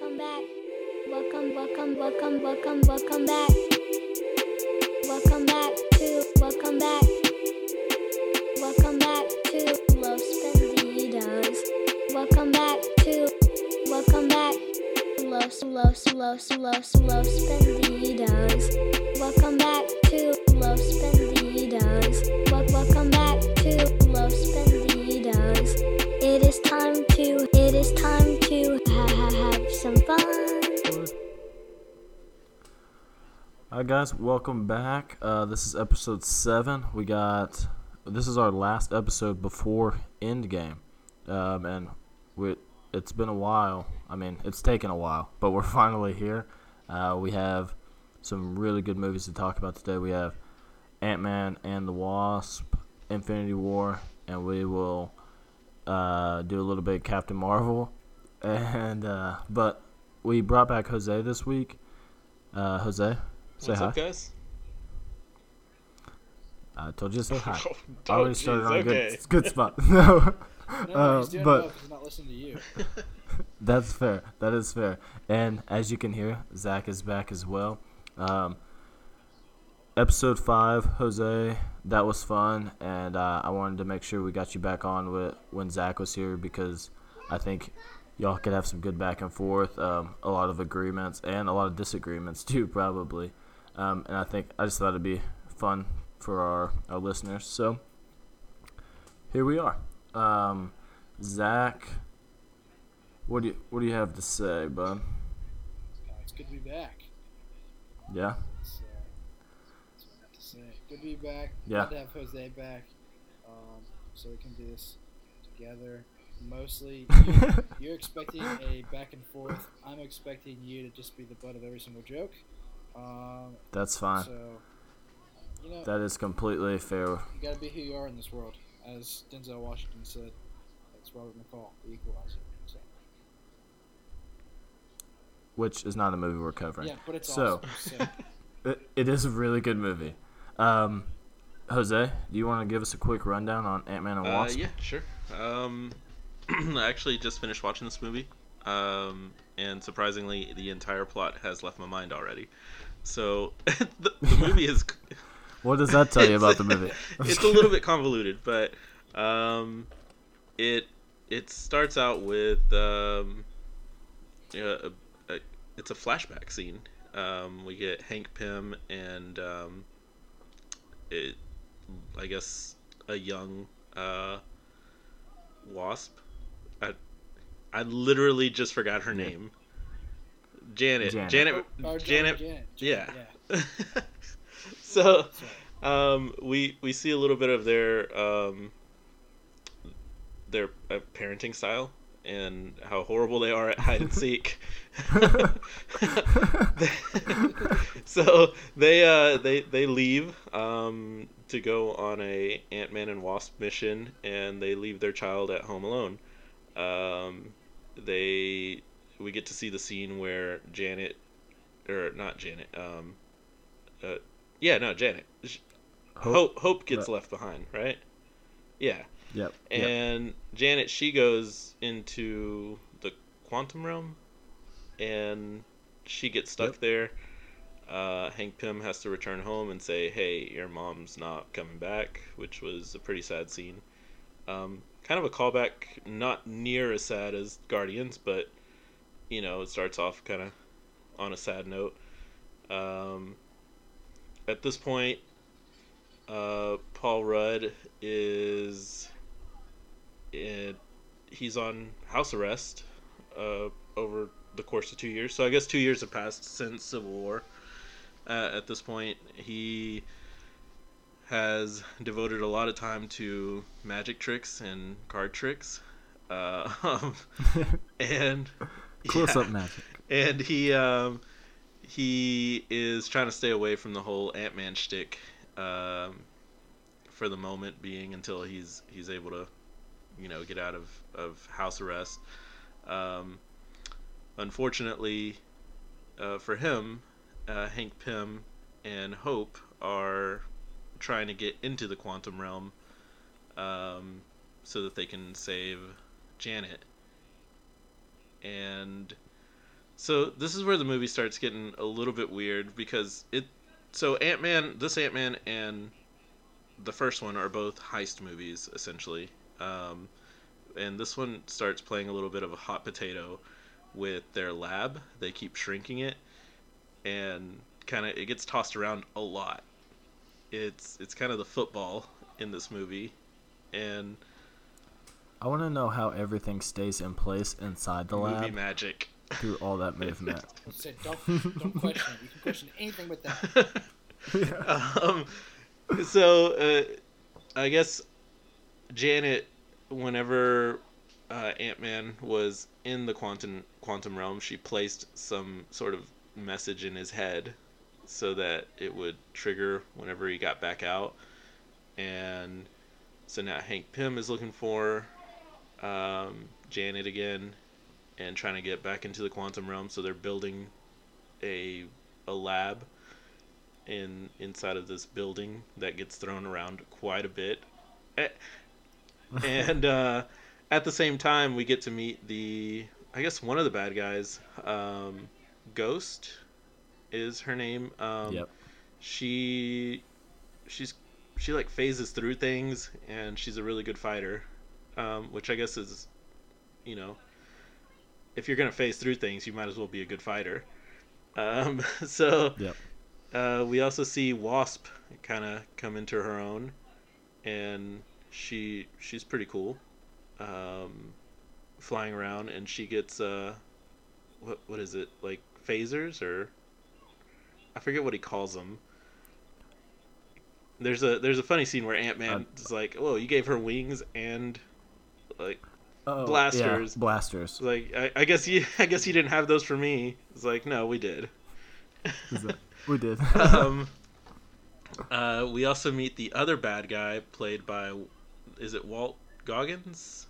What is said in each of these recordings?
Welcome back. Welcome, welcome, welcome, welcome, welcome back. Welcome back to, welcome back. Welcome back to Los Pendidos. Welcome back to, welcome back. Los, Los, Los, Los, Los Pendidos. Welcome back to Los. Alright, guys, welcome back. Uh, this is episode seven. We got this is our last episode before Endgame, um, and we it's been a while. I mean, it's taken a while, but we're finally here. Uh, we have some really good movies to talk about today. We have Ant Man and the Wasp, Infinity War, and we will uh, do a little bit of Captain Marvel. And uh, but we brought back Jose this week. Uh, Jose, say What's hi. up, guys? I told you to say hi. Oh, I already oh, started jeez, on a okay. good, good spot. no, No, Uh, he's doing but- well 'cause he's not listening to you. that's fair. That is fair. And as you can hear, Zach is back as well. Um, episode five, Jose, that was fun, and uh, I wanted to make sure we got you back on with when Zach was here because I think y'all could have some good back and forth, um, a lot of agreements and a lot of disagreements too, probably. Um, and I think I just thought it'd be fun for our, our listeners. So here we are. Um, Zach, what do you what do you have to say, bud? It's good to be back. Yeah, That's, uh, that's what I have to say. Good to be back. Yeah. Glad to have Jose back, um, so we can do this together. Mostly, you, you're expecting a back and forth. I'm expecting you to just be the butt of every single joke. Um, that's fine. so, you know, That is completely fair. you got to be who you are in this world. As Denzel Washington said, that's Robert McCall, the equalizer. So, Which is not a movie we're covering. yeah, but it's So- awesome. So, It, it is a really good movie. Um, Jose, do you want to give us a quick rundown on Ant Man and Uh, Wasp? yeah, sure. Um, I actually just finished watching this movie, um, and surprisingly, the entire plot has left my mind already. So the, the movie is. What does that tell you about the movie? it's a little bit convoluted, but um, it it starts out with um, a, a, it's a flashback scene. Um, we get Hank Pym and um, it, I guess a young uh, wasp. I I literally just forgot her name. Janet. Janet. Janet. Oh, oh, Janet. Janet. Yeah. yeah. so um, we we see a little bit of their um, their uh, parenting style and how horrible they are at hide and seek. so they uh, they they leave um, to go on a Ant Man and Wasp mission, and they leave their child at home alone. Um, they we get to see the scene where Janet or not Janet um, uh, yeah no Janet Sh- Hope Hope gets Right. left behind right yeah Yep. yep. and Janet she goes into the quantum realm and she gets stuck Yep. there uh, Hank Pym has to return home and say hey your mom's not coming back which was a pretty sad scene um, kind of a callback not near as sad as Guardians but you know it starts off kind of on a sad note um, at this point uh, Paul Rudd is it, he's on house arrest uh, over the course of two years. So I guess two years have passed since Civil War. Uh, at this point, he has devoted a lot of time to magic tricks and card tricks, uh, um, and Close yeah up magic. and he um, he is trying to stay away from the whole Ant Man shtick um, for the moment being until he's he's able to you know get out of, of house arrest. Um, unfortunately, uh, for him, uh, Hank Pym and Hope are trying to get into the quantum realm um, so that they can save Janet. And So this is where the movie starts getting a little bit weird because it. So Ant Man, this Ant Man and the first one are both heist movies essentially, um, and this one starts playing a little bit of a hot potato with their lab. They keep shrinking it, and kind of it gets tossed around a lot. It's it's kind of the football in this movie, and I want to know how everything stays in place inside the movie lab magic. through all that movement. I don't, don't question it. You can question anything but that. um, so uh, I guess Janet, whenever uh, Ant Man was in the quantum quantum realm, she placed some sort of message in his head so that it would trigger whenever he got back out. And so now Hank Pym is looking for um, Janet again and trying to get back into the quantum realm. So they're building a a lab in inside of this building that gets thrown around quite a bit. And uh, at the same time, we get to meet the I guess one of the bad guys, um, Ghost, is her name. Um, Yep. She she's she like phases through things, and she's a really good fighter, um, which I guess is, you know, if you're gonna phase through things, you might as well be a good fighter. Um, so Yep. uh, we also see Wasp kind of come into her own, and she she's pretty cool, um, flying around, and she gets uh, what what is it like phasers or I forget what he calls them. There's a there's a funny scene where Ant Man Uh, is like, "Oh, you gave her wings and like Oh, Blasters. Yeah, blasters. like I, I guess you I guess you didn't have those for me." It's like, "No, we did." We did. um, uh, we also meet the other bad guy played by, is it Walt Goggins?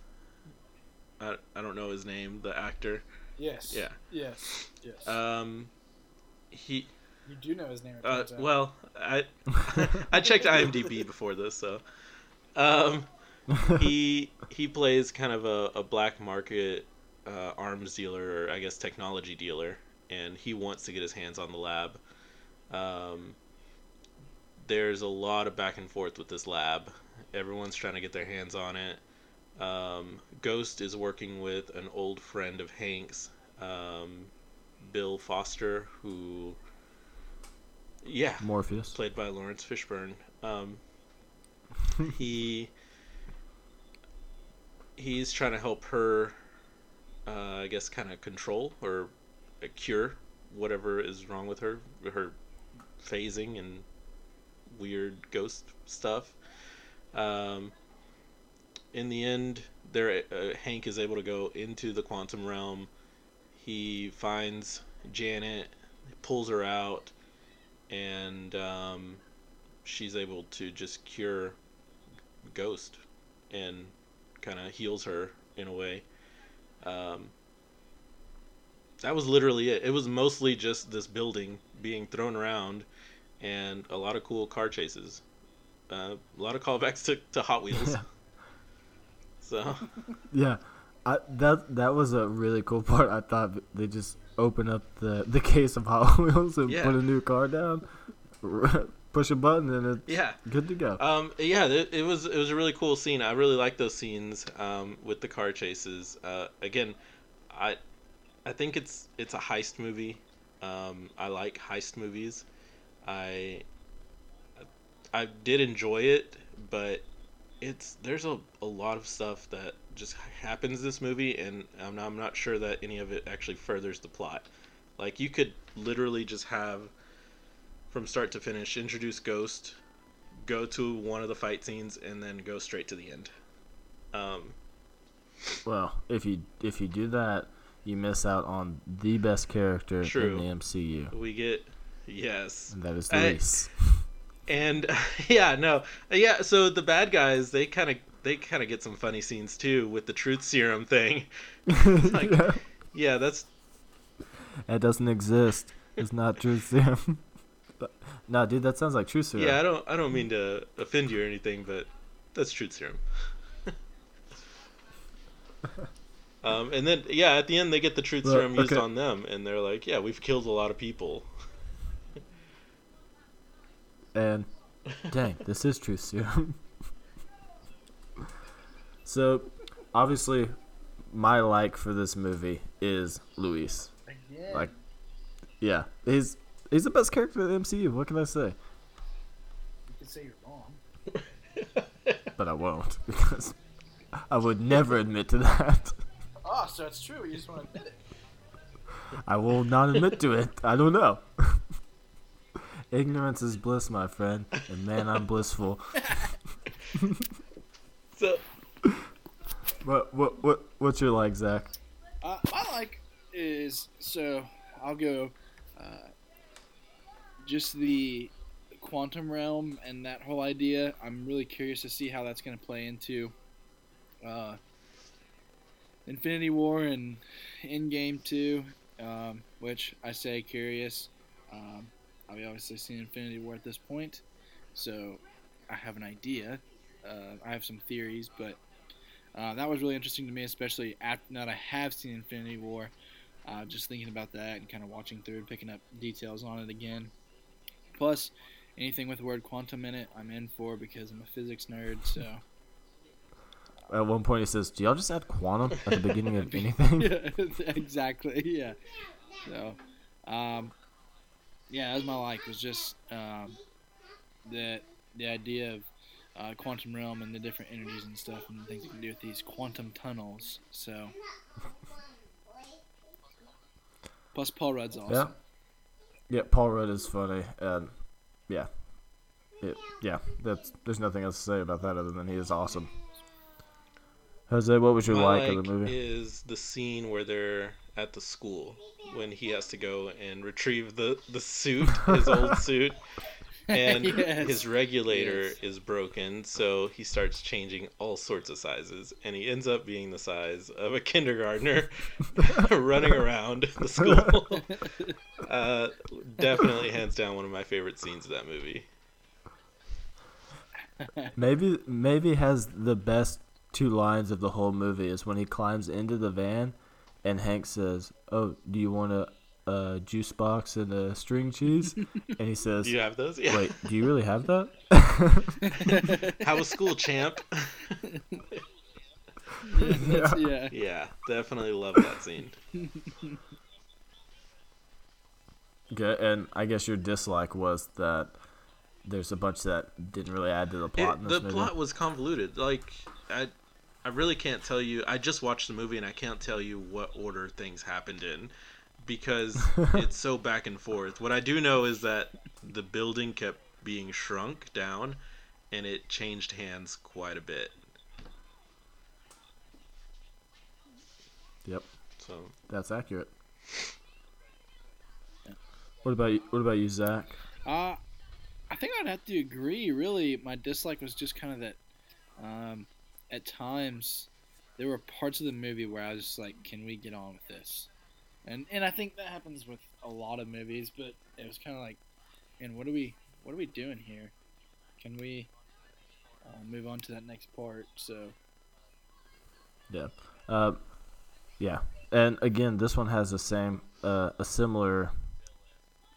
I, I don't know his name, the actor. Yes. Yeah. Yes. Yes. Um, he, you do know his name. uh, well, I, I checked IMDb before this, so, um, he he plays kind of a, a black market uh, arms dealer, or I guess technology dealer, and he wants to get his hands on the lab. Um, there's a lot of back and forth with this lab. Everyone's trying to get their hands on it. Um, Ghost is working with an old friend of Hank's, um, Bill Foster, who, yeah, Morpheus. played by Laurence Fishburne. Um, he he's trying to help her, uh, I guess, kind of control or cure whatever is wrong with her, her phasing and weird ghost stuff. Um, in the end, there uh, Hank is able to go into the quantum realm. He finds Janet, pulls her out, and um, she's able to just cure Ghost and kind of heals her in a way. Um, that was literally it. It was mostly just this building being thrown around and a lot of cool car chases. Uh, a lot of callbacks to, to Hot Wheels. Yeah. So, Yeah, I, that that was a really cool part. I thought they just open up the, the case of Hot Wheels and Yeah. put a new car down, push a button, and it's yeah. good to go. Um, yeah, it, it was it was a really cool scene. I really like those scenes um, with the car chases. Uh, again, I I think it's it's a heist movie. Um, I like heist movies. I I did enjoy it, but it's there's a, a lot of stuff that just happens this movie, and I'm not, I'm not sure that any of it actually furthers the plot. Like you could literally just have from start to finish introduce Ghost, go to one of the fight scenes, and then go straight to the end. Um, Well, if you if you do that, you miss out on the best character True. in the MCU, we get yes, and that is Luis. and yeah, no, yeah. So the bad guys, they kind of they kind of get some funny scenes too with the truth serum thing. like- yeah. Yeah, that's It doesn't exist. It's not true serum. But- no, dude, that sounds like truth serum. yeah. I don't I don't mean to offend you or anything, but that's truth serum. Um, and then yeah, at the end they get the truth Well, serum used okay. on them, and they're like, yeah, we've killed a lot of people. And dang, this is truth serum. so, obviously, my like for this movie is Luis. Again. Like, yeah, he's he's the best character in the MCU. What can I say? you can say you're wrong. But I won't because I would never admit to that. Oh, so it's true. You just want to admit it. I will not admit to it. I don't know. Ignorance is bliss, my friend, and man, I'm blissful. So What what what what's your like, Zach? Uh, my like is so I'll go. Uh, just the quantum realm and that whole idea. I'm really curious to see how that's going to play into uh, Infinity War and Endgame too. Um, which I say curious. Um, I've obviously seen Infinity War at this point, so I have an idea. Uh, I have some theories, but uh, that was really interesting to me, especially after now that I have seen Infinity War. Uh, just thinking about that and kind of watching through and picking up details on it again. Plus, anything with the word quantum in it, I'm in for because I'm a physics nerd. So At one point, he says, "Do y'all just add quantum at the beginning of anything?" yeah, exactly. Yeah. So, um, yeah, that was my like was just um, that the idea of uh, quantum realm and the different energies and stuff and the things you can do with these quantum tunnels. So, plus Paul Rudd's awesome. Yeah. Yeah, Paul Rudd is funny, and yeah, it, yeah. That's there's nothing else to say about that other than he is awesome. Jose, what was your my like, like of the movie? is the scene where they're at the school when he has to go and retrieve the the suit, his old suit, and Yes. his regulator Yes. is broken, so he starts changing all sorts of sizes, and he ends up being the size of a kindergartner running around the school. uh, definitely, hands down, one of my favorite scenes of that movie. Maybe maybe has the best two lines of the whole movie is when he climbs into the van, and Hank says, "Oh, do you want a, a juice box and a string cheese?" And he says, Do you have those? Yeah. "Wait, do you really have that?" How was school, champ? That's- yeah. yeah, definitely love that scene. Okay, and I guess your dislike was that there's a bunch that didn't really add to the plot It- in the movie. plot was convoluted. Like I, I really can't tell you. I just watched the movie and I can't tell you what order things happened in because it's so back and forth. What I do know is that the building kept being shrunk down, and it changed hands quite a bit. Yep, So that's accurate. What about you, what about you, Zach? Uh, I think I'd have to agree. Really, my dislike was just kind of that. Um, at times, there were parts of the movie where I was just like, "Can we get on with this?" And and I think that happens with a lot of movies, but it was kind of like, "Man, what are we what are we doing here? Can we uh, move on to that next part?" So Yeah, uh, yeah, and again, this one has the same, uh, a similar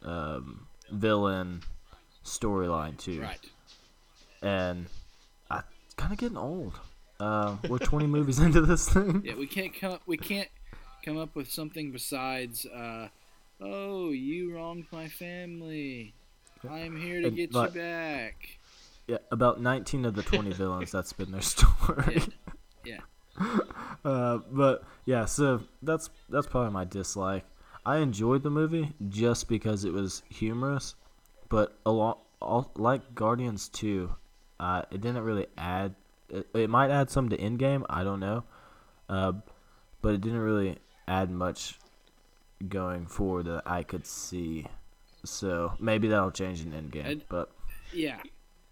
um, villain storyline too, right, and I kind of getting old. Uh, we're 20 movies into this thing. yeah, we can't come we can't come up with something besides, uh, "Oh, you wronged my family." I'm here to And, get like- you back. Yeah, about 19 of the 20 villains. That's been their story. Yeah. Uh, but yeah, so that's that's probably my dislike. I enjoyed the movie just because it was humorous, but a lot, all, like Guardians 2, uh, it didn't really add. It, it might add some to Endgame. I don't know, uh, but it didn't really add much going forward that I could see. So maybe that'll change in Endgame. And- but Yeah,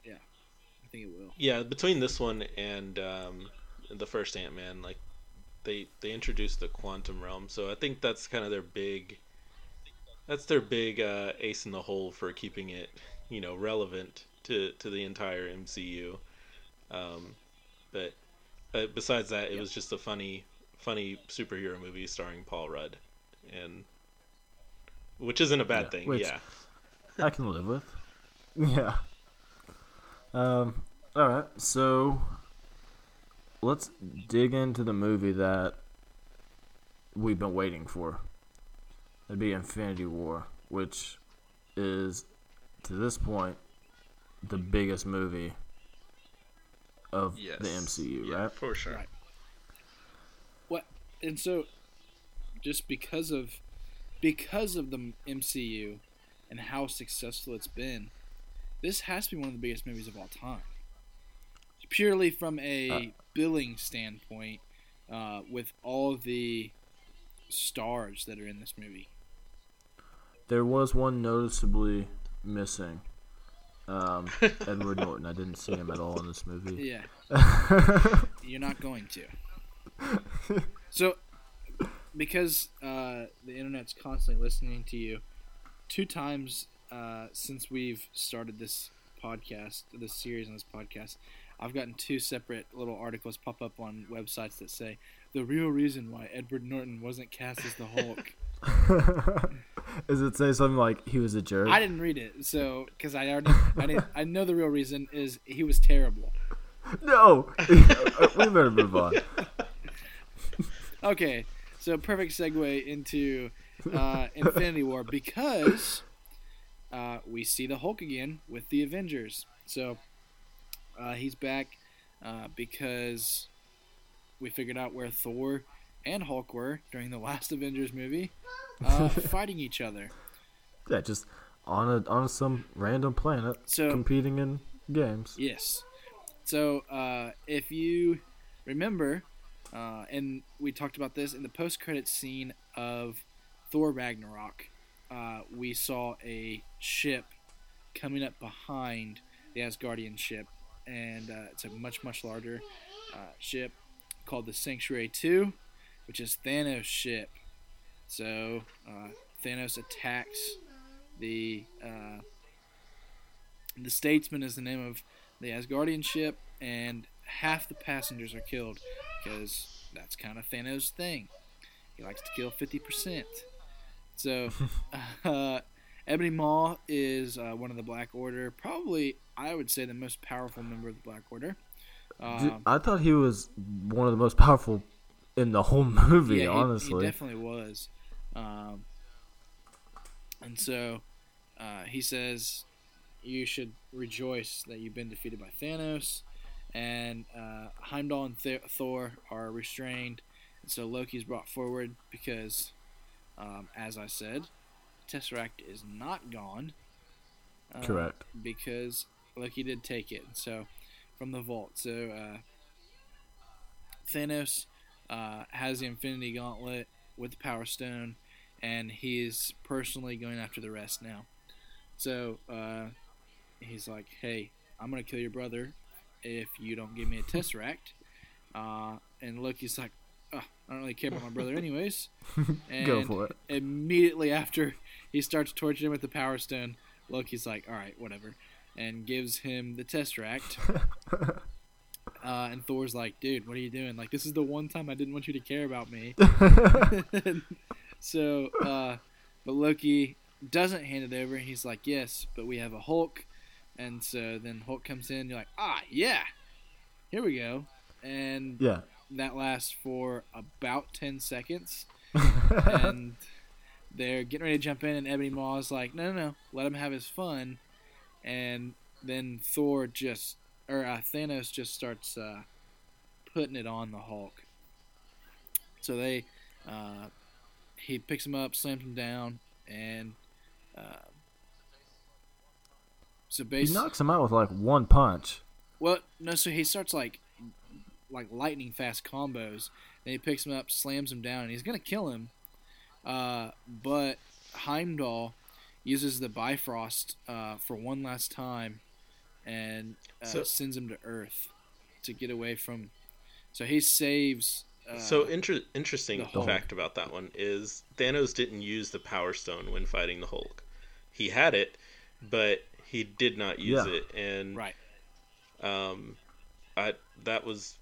yeah, I think it will. yeah, between this one and um, the first Ant Man, like they they introduced the quantum realm, so I think that's kind of their big. That's their big uh, ace in the hole for keeping it, you know, relevant to to the entire MCU. Um, but uh, besides that, it was just a funny funny superhero movie starring Paul Rudd, and which isn't a bad Yeah, thing. yeah. I can live with. Yeah. Um. All right. So let's dig into the movie that we've been waiting for. It'd be Infinity War, which is to this point the biggest movie of Yes. the MCU, Yeah, right? For sure. Right. And so, just because of because of the MCU and how successful it's been, this has to be one of the biggest movies of all time. Purely from a Uh. billing standpoint, uh, with all the stars that are in this movie. There was one noticeably missing. Um, Edward Norton. I didn't see him at all in this movie. Yeah, you're not going to. So, because uh, the internet's constantly listening to you, two times uh, since we've started this podcast, this series on this podcast, I've gotten two separate little articles pop up on websites that say the real reason why Edward Norton wasn't cast as the Hulk. Does it say something like he was a jerk? I didn't read it, so because I already I didn't I know the real reason is he was terrible. No. we better move on. Okay, so perfect segue into uh, Infinity War because uh, we see the Hulk again with the Avengers. So uh, he's back uh, because we figured out where Thor and Hulk were during the last Avengers movie, uh, fighting each other. Yeah, just on a on some random planet, So- competing in games. Yes. So uh, if you remember, uh, and we talked about this in the post-credit scene of Thor Ragnarok, uh, we saw a ship coming up behind the Asgardian ship, and uh, it's a much much larger uh, ship called the Sanctuary Two, which is Thanos' ship. So uh, Thanos attacks the uh, the Statesman is the name of the Asgardian ship, and half the passengers are killed because that's kind of Thanos' thing. He likes to kill 50%. So, uh, Ebony Maw is uh, one of the Black Order, probably, I would say, the most powerful member of the Black Order. Dude, Um, I thought he was one of the most powerful in the whole movie. yeah, he- honestly, he, definitely was. Um, and so uh, he says, "You should rejoice that you've been defeated by Thanos." And uh, Heimdall and Th- Thor are restrained, and so Loki's brought forward because, um, as I said, Tesseract is not gone. uh, Correct. Because Loki did take it, so from the vault. So uh, Thanos uh, has the Infinity Gauntlet with the Power Stone, and he's personally going after the rest now. So uh, he's like, "Hey, I'm gonna kill your brother if you don't give me a Tesseract." Uh, and Loki's like, oh, "I don't really care about my brother, anyways." And Go for it. Immediately after he starts torturing him with the Power Stone, Loki's like, "All right, whatever," and gives him the Tesseract. Uh, and Thor's like, dude, what are you doing? Like, this is the one time I didn't want you to care about me. so, uh, but Loki doesn't hand it over. He's like, yes, but we have a Hulk. And so then Hulk comes in. You're like, ah, yeah, here we go. And yeah. that lasts for about 10 seconds. and they're getting ready to jump in, and Ebony Maw is like, no, no, no, let him have his fun. And then Thor just, or uh, Thanos just starts uh, putting it on the Hulk. So they, uh, he picks him up, slams him down, and uh, so He knocks him out with like one punch. well, no, so he starts like like lightning fast combos, and he picks him up, slams him down, and he's gonna kill him. Uh, but Heimdall uses the Bifrost uh, for one last time, and uh, So- sends him to Earth to get away from. So he saves. Uh, so inter- interesting the fact about that one is Thanos didn't use the Power Stone when fighting the Hulk. He had it, but he did not use Yeah. it, and right, um, I that was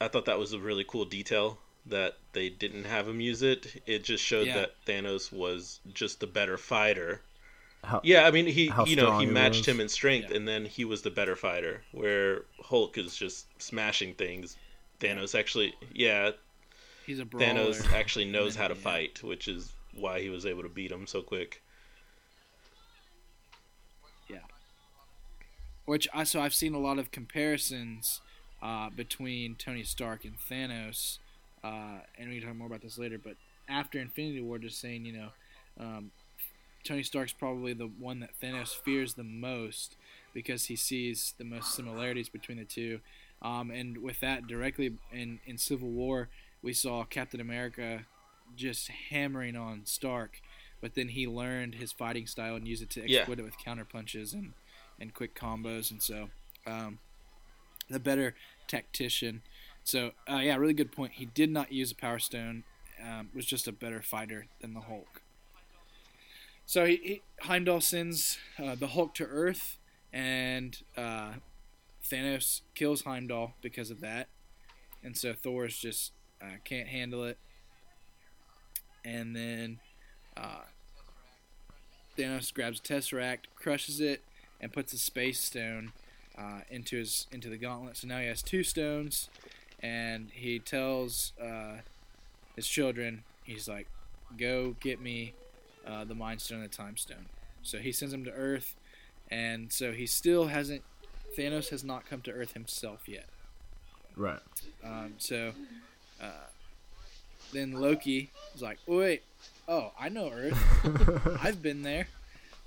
I thought that was a really cool detail that they didn't have him use it. It just showed Yeah. that Thanos was just a better fighter. How, Yeah, I mean he you know he he matched was. him in strength Yeah. and then he was the better fighter where Hulk is just smashing things. Thanos actually yeah, He's a brawler. Thanos actually knows how to Yeah. fight, which is why he was able to beat him so quick. Which I so I've seen a lot of comparisons uh, between Tony Stark and Thanos, uh, and we can talk more about this later. But after Infinity War, just saying, you know, um, Tony Stark's probably the one that Thanos fears the most because he sees the most similarities between the two. Um, and with that, directly in, in Civil War, we saw Captain America just hammering on Stark, but then he learned his fighting style and used it to Yeah. exploit it with counter punches and, and quick combos. And so, um, the better tactician. So, uh, yeah, really good point. He did not use a Power Stone, um, was just a better fighter than the Hulk. So he, he Heimdall sends uh, the Hulk to Earth, and uh, Thanos kills Heimdall because of that, and so Thor's just uh, can't handle it. And then uh, Thanos grabs Tesseract, crushes it, and puts a Space Stone uh, into his into the gauntlet. So now he has two stones, and he tells uh, his children, he's like, "Go get me uh, the Mind Stone and the Time Stone." So he sends them to Earth, and so he still hasn't. Thanos has not come to Earth himself yet. right. Um, so uh, then Loki is like, "Wait, oh, I know Earth. I've been there."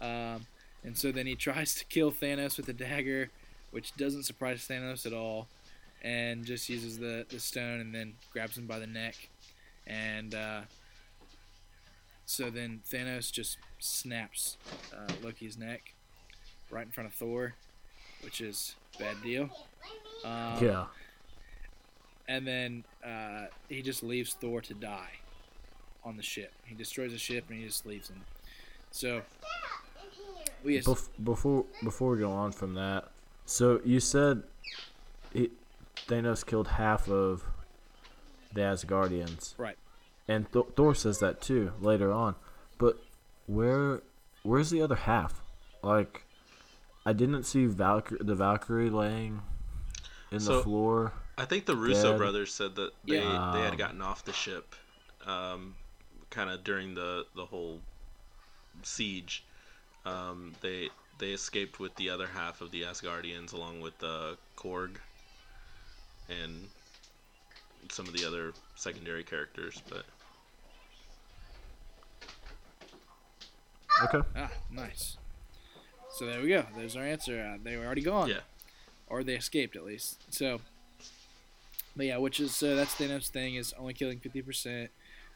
Um, and so then he tries to kill Thanos with a dagger, which doesn't surprise Thanos at all, and just uses the, the stone and then grabs him by the neck. And uh, so then Thanos just snaps uh, Loki's neck right in front of Thor, which is a bad deal. Um, yeah. and then uh, he just leaves Thor to die on the ship. He destroys the ship and he just leaves him. So we Bef- before before we go on from that, so you said he, Thanos killed half of the Asgardians, Right. And Th- Thor says that too later on. But where where's the other half? Like, I didn't see Valkyrie, the Valkyrie laying in So- the floor. I think the Russo Dead. brothers said that they Yeah. they had Um, gotten off the ship, um, kind of during the the whole siege. Um, they they escaped with the other half of the Asgardians, along with uh, Korg and some of the other secondary characters. But Okay. ah nice. So there we go. There's our answer. Uh, they were already gone. yeah, or they escaped at least. So, but yeah, which is so that's Thanos' thing is only killing fifty percent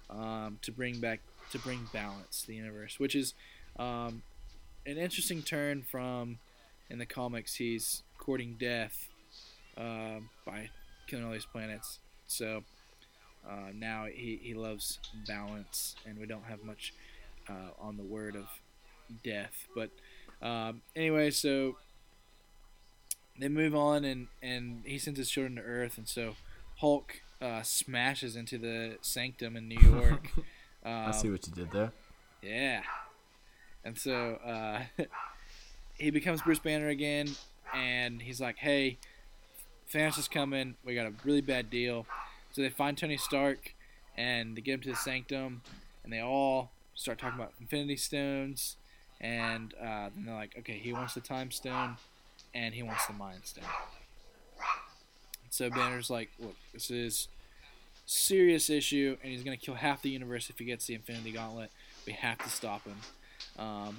um, to bring back to bring balance to the universe, which is um, an interesting turn from in the comics he's courting death um by killing all these planets. So uh, now he, he loves balance, and we don't have much uh, on the word of death. But um, anyway, so they move on and and he sends his children to Earth, and so Hulk uh, smashes into the sanctum in New York. I Um, see what you did there. yeah, and so uh, he becomes Bruce Banner again, and he's like, "Hey, Thanos is coming. We got a really bad deal." So they find Tony Stark, and they get him to the sanctum, and they all start talking about Infinity Stones, and uh, they're like, "Okay, he wants the Time Stone, and he wants the Mind Stone." So Banner's like, "Look, this is." serious issue, and he's gonna kill half the universe if he gets the Infinity Gauntlet. We have to stop him. Um,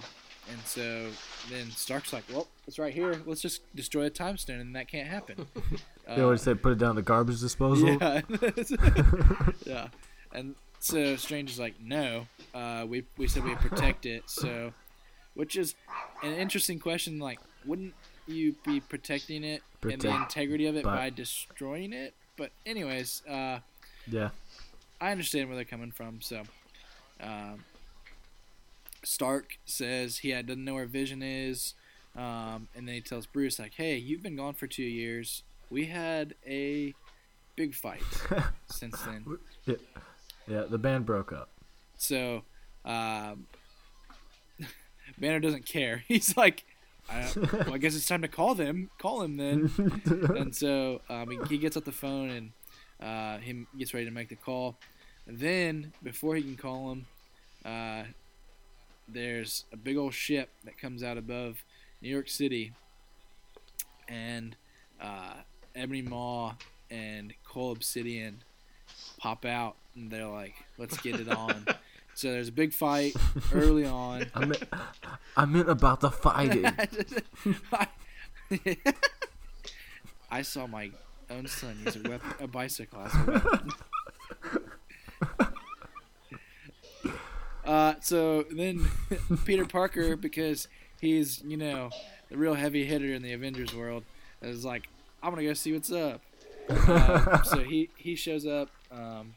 and so then Stark's like, "Well, it's right here. Let's just destroy a time stone, and that can't happen." They always say put it down the garbage disposal. yeah, yeah. And so Strange is like, "No, uh, we we said we protect it." So, which is an interesting question. Like, wouldn't you be protecting it and the integrity of it by- by destroying it? But anyways, uh, Yeah. I understand where they're coming from. So, um, Stark says he had, doesn't know where Vision is, um, and then he tells Bruce like, "Hey, you've been gone for two years. We had a big fight since then. Yeah, yeah, the band broke up. So, um, Banner doesn't care. He's like, I, well, I guess it's time to call them. Call him then. and so um, he, he gets up the phone and uh, he gets ready to make the call. then, before he can call him, uh, there's a big old ship that comes out above New York City, and uh, Ebony Maw and Cull Obsidian pop out, and they're like, "Let's get it on." so there's a big fight early on. I meant, I meant about the fighting. I saw my own son use a, weapon, a bicycle as a weapon. Uh, so then Peter Parker, because he's you know the real heavy hitter in the Avengers world, is like, I'm gonna go see what's up. Uh, so he he shows up. Um,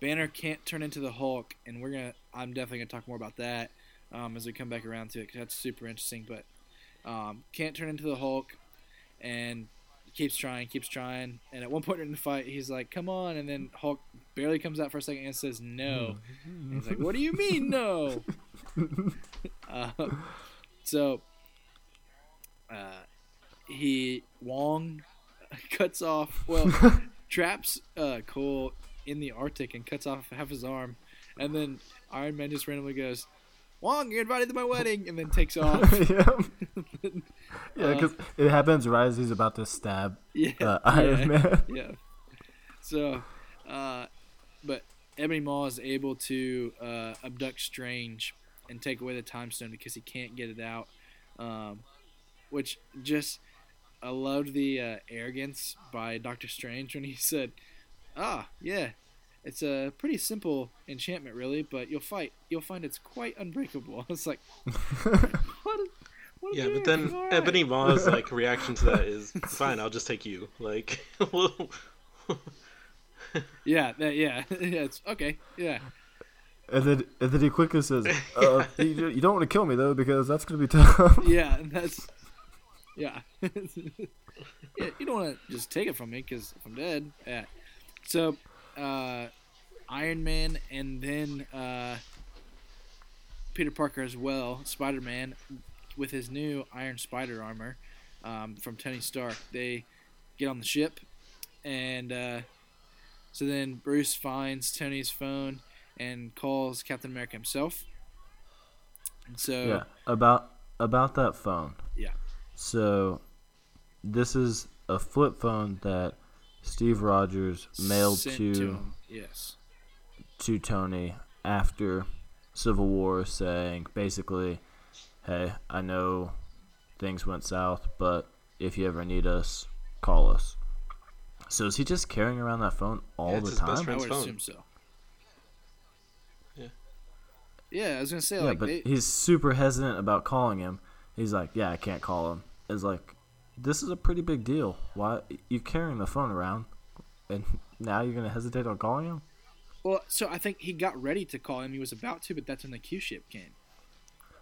Banner can't turn into the Hulk, and we're gonna. I'm definitely gonna talk more about that um, as we come back around to it. 'cause that's super interesting. But um, can't turn into the Hulk, and keeps trying, keeps trying. And at one point in the fight, he's like, "Come on!" And then Hulk barely comes out for a second and says, "No." And he's like, "What do you mean, no?" uh, so uh, he Wong cuts off. Well, traps uh, Cull in the Arctic and cuts off half his arm, and then Iron Man just randomly goes, "Wong, you're invited to my wedding," and then takes off. yeah, yeah, because it happens right as he's about to stab yeah, uh, Iron yeah, Man. yeah. So, uh, but Ebony Maw is able to uh, abduct Strange and take away the Time Stone because he can't get it out. Um, which just I loved the uh, arrogance by Doctor Strange when he said, "Ah, yeah, it's a pretty simple enchantment, really, but you'll fight. You'll find it's quite unbreakable." It's like, what? What a Yeah, but then All right. Ebony Maw's like reaction to that is fine. I'll just take you. Like, Yeah, that, yeah, yeah. It's okay. Yeah. And then, and then he quickly says, uh, you, "You don't want to kill me though, because that's gonna be tough." Yeah, and that's yeah. yeah, you don't want to just take it from me because if I'm dead, yeah. So, uh, Iron Man and then uh, Peter Parker as well, Spider Man, with his new Iron Spider armor um, from Tony Stark. They get on the ship, and uh, so then Bruce finds Tony's phone and calls Captain America himself. And so yeah, about about that phone. Yeah. So, this is a flip phone that Steve Rogers mailed sent to him. Yes. to Tony after Civil War, saying basically, "Hey, I know things went south, but if you ever need us, call us." So is he just carrying around that phone all Yeah, the time? I would phone. assume so. Yeah. Yeah, I was gonna say Yeah, like but they, he's super hesitant about calling him. He's like, "Yeah, I can't call him." It's like, this is a pretty big deal. Why you carrying the phone around, and now you're gonna hesitate on calling him? well, so I think he got ready to call him. He was about to, but that's when the Q ship came.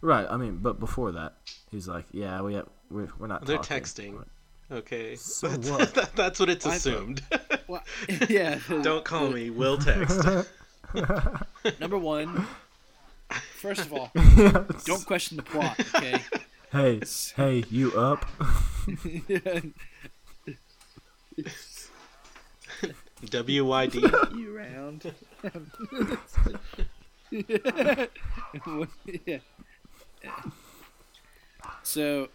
Right. I mean, but before that, he's like, "Yeah, we have, we're we're not." They're talking." texting. Okay, So that's, what? that- that's what it's I thought- assumed. Well, yeah. Don't call me. We'll text. Number one. First of all, Yes. don't question the plot. Okay. Hey, hey, you up? WYD. you round. yeah. So,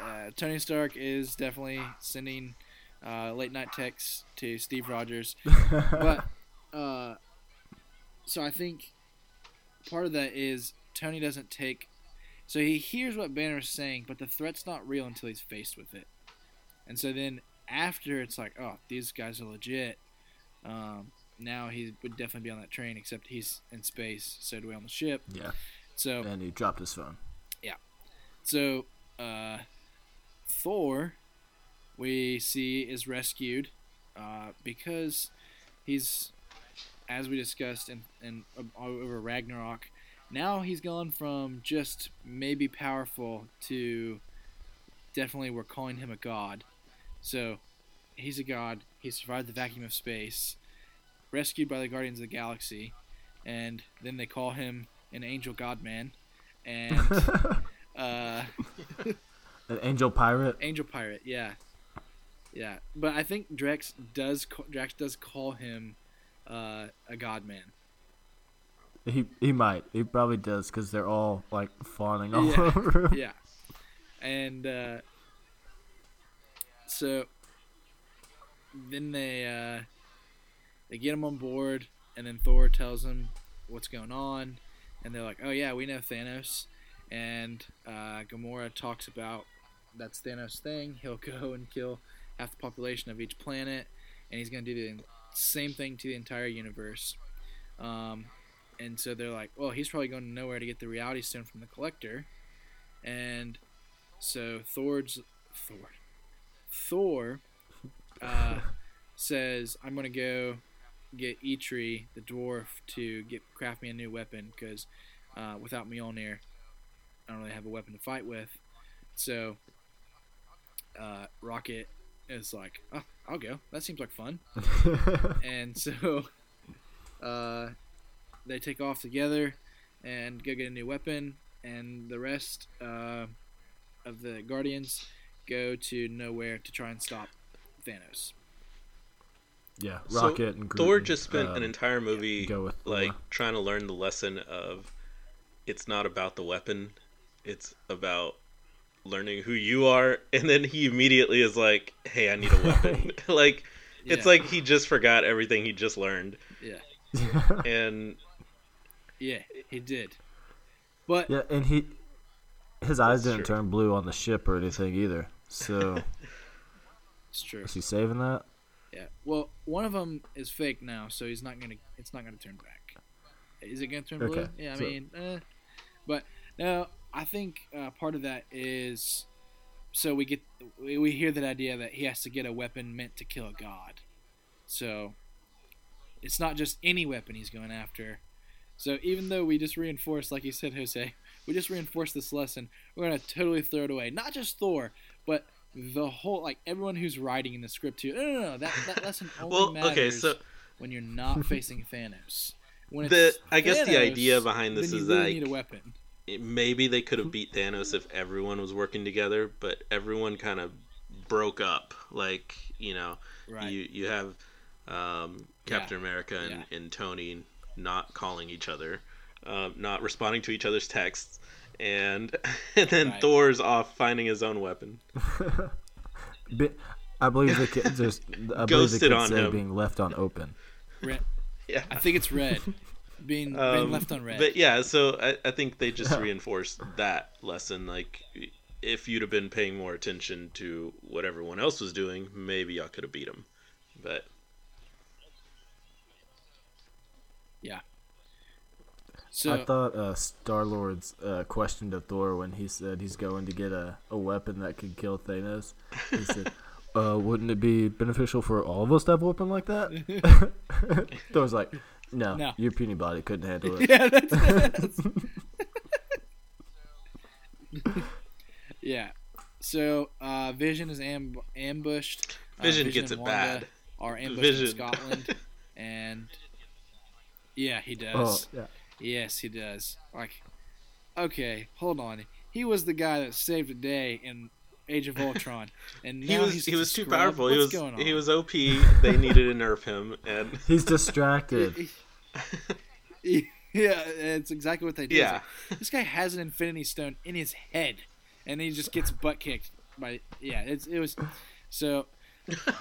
uh, Tony Stark is definitely sending uh, late night texts to Steve Rogers, but uh, so I think part of that is Tony doesn't take. So he hears what Banner is saying, but the threat's not real until he's faced with it, and so then after it's like, oh, these guys are legit. Um, now he would definitely be on that train, except he's in space, so do we on the ship. Yeah. So And he dropped his phone. Yeah. So uh, Thor, we see is rescued uh, because he's, as we discussed in, in over Ragnarok, now he's gone from just maybe powerful to definitely we're calling him a god. So he's a god. He survived the vacuum of space, rescued by the Guardians of the Galaxy, and then they call him an angel god man, and uh, An angel pirate. angel pirate. Yeah, yeah. But I think Drex does Drax does call him uh, a god man. He he might. He probably does because they're all like fawning all Yeah. over him. yeah. And uh, so then they uh, they get him on board, and then Thor tells him what's going on, and they're like, "Oh yeah, we know Thanos." And uh, Gamora talks about that's Thanos' thing. He'll go and kill half the population of each planet, and he's gonna do the same thing to the entire universe. Um, and so they're like, well, he's probably going to Knowhere to get the Reality Stone from the Collector, and so Thor's Thor Thor uh, says, "I'm gonna go get Eitri, the dwarf, to get craft me a new weapon because uh, without Mjolnir, I don't really have a weapon to fight with." So uh, Rocket is like, "Oh, I'll go. That seems like fun." and so uh, they take off together and go get a new weapon, and the rest uh, of the Guardians go to Knowhere to try and stop Thanos. yeah, So, Rocket and Groot. Thor just spent um, an entire movie go with like Thor. trying to learn the lesson of it's not about the weapon, it's about learning who you are and then he immediately is like, "Hey, I need a weapon." like it's like he just forgot everything he just learned. Yeah, And yeah, he did. But yeah, and he his eyes didn't true. turn blue on the ship or anything either. So it's true. is he saving that? Yeah. Well, one of them is fake now, so he's not gonna. It's not gonna turn back. Is it gonna turn blue? Yeah. I so- mean, eh. but no, I think uh, part of that is so we get we, we hear that idea that he has to get a weapon meant to kill a god. So it's not just any weapon he's going after. So even though we just reinforced, like you said, Jose, we just reinforced this lesson, we're gonna totally throw it away. Not just Thor, but the whole like everyone who's writing in the script too. No, no, no. That that lesson only well, matters okay, so when you're not facing Thanos. When the I guess the idea behind this is really like need a weapon. it- maybe they could have beat Thanos if everyone was working together, but everyone kind of broke up. Like you know, Right. you you have um, Captain America and, and Tony not calling each other, um, not responding to each other's texts, and and then Right. Thor's off finding his own weapon. Bi- I believe the kid just I believe the kid on said him. being left on open. Red. Yeah. I think it's red. Being, being Um, left on red. But yeah, so I, I think they just reinforced that lesson. Like, if you'd have been paying more attention to what everyone else was doing, maybe y'all could have beat him. But so I thought uh, Star Lord's uh, question to Thor when he said he's going to get a, a weapon that could kill Thanos. He said, uh, "Wouldn't it be beneficial for all of us to have a weapon like that?" Thor's like, "No, No. your puny body couldn't handle it." yeah, that's, that's yeah. So uh, Vision is amb- ambushed. Uh, Vision gets and it Wanda bad. Are ambushed Vision. in Scotland, and yeah, he Oh, does. yeah. Yes, he does. Like, okay, hold on. He was the guy that saved the day in Age of Ultron, and he was he's he was too scrub? powerful. He was going on? he was OP. They needed to nerf him, and He's distracted. yeah, it's exactly what they did. Yeah, like, this guy has an Infinity Stone in his head, and he just gets butt kicked by. Yeah, it's it was so.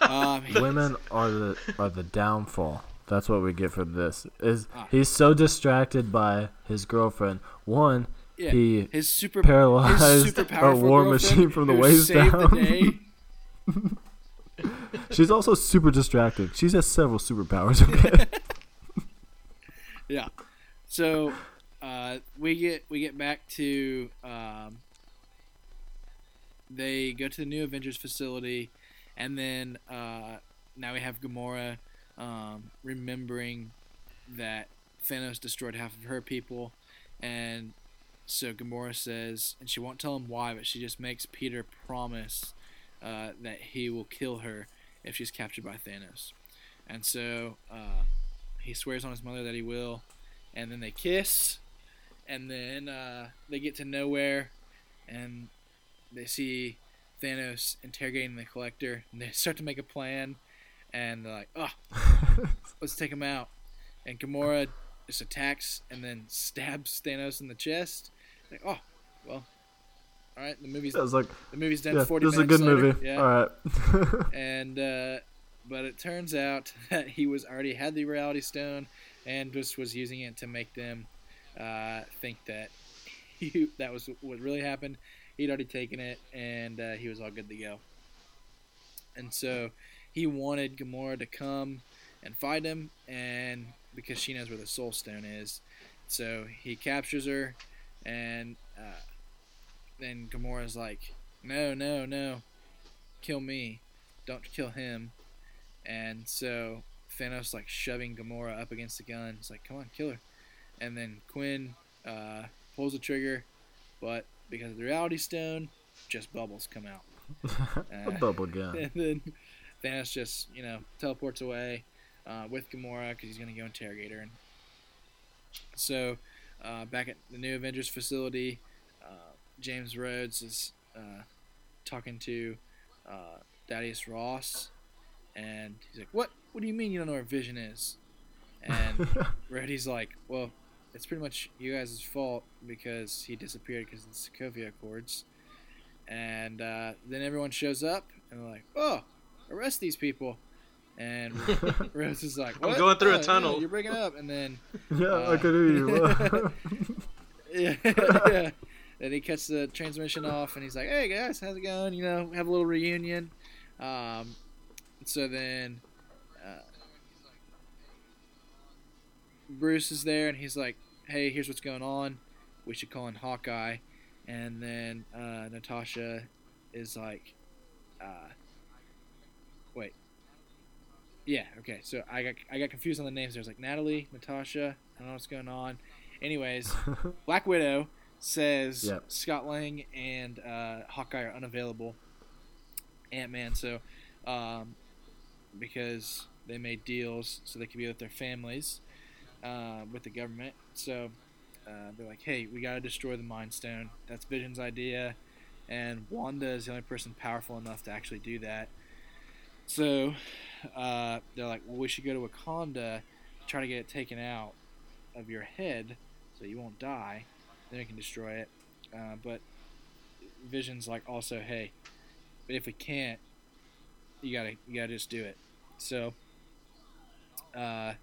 Um, Women are the are the downfall. That's what we get from this. Is Ah. he's so distracted by his girlfriend? One, yeah, he his super paralyzed his super a war machine from the waist down. The. She's also super distracted. She has several superpowers. Okay. Yeah. So uh, we get we get back to um, they go to the new Avengers facility, and then uh, now we have Gamora um, remembering that Thanos destroyed half of her people, and so Gamora says, and she won't tell him why, but she just makes Peter promise uh, that he will kill her if she's captured by Thanos. And so uh, he swears on his mother that he will, and then they kiss, and then uh, they get to Knowhere, and they see Thanos interrogating the Collector, and they start to make a plan, and they're like, "Oh, let's take him out." And Gamora just attacks and then stabs Thanos in the chest. Like, oh, well, all right. The movie's was like, the movie's done yeah, forty this is a good later. movie. Yeah. All right. And uh, but it turns out that he was already had the reality stone and just was using it to make them uh, think that he, that was what really happened. He'd already taken it and uh, he was all good to go. And so he wanted Gamora to come and fight him, and because she knows where the Soul Stone is, so he captures her, and uh, then Gamora's like, "No, no, no, kill me, don't kill him." And so Thanos like shoving Gamora up against the gun. It's like, "Come on, kill her!" And then Quill uh, pulls the trigger, but because of the Reality Stone, just bubbles come out. a bubble gun. and then Thanos just you know teleports away uh, with Gamora because he's gonna go interrogate her. And so uh, back at the new Avengers facility, uh, James Rhodes is uh, talking to uh, Thaddeus Ross, and he's like, "What? What do you mean you don't know where Vision is?" And Rhodey's like, "Well." It's pretty much you guys' fault because he disappeared because of the Sokovia Accords. And uh, then everyone shows up and they're like, "Oh, arrest these people!" And Ross is like, I'm going through a Oh, tunnel." yeah, you're breaking up." And then yeah, Uh, I could hear you. yeah, yeah. Then he cuts the transmission off and he's like, "Hey guys, how's it going? You know, have a little reunion." Um, so then uh, Bruce is there and he's like, "Hey, here's what's going on. We should call in Hawkeye." And then uh, Natasha is like, uh, "Wait." Yeah. Okay. So I got I got confused on the names. There's like Natalie, Natasha. I don't know what's going on. Anyways, Black Widow says Yep. Scott Lang and uh, Hawkeye are unavailable. Ant Man, so um, because they made deals so they could be with their families uh, with the government. So uh, they're like, hey, we got to destroy the Mind Stone. That's Vision's idea. And Wanda is the only person powerful enough to actually do that. So uh, they're like, well, we should go to Wakanda, try to get it taken out of your head so you won't die. Then we can destroy it. Uh, but Vision's like, also, hey, but if we can't, you gotta you gotta just do it. So uh,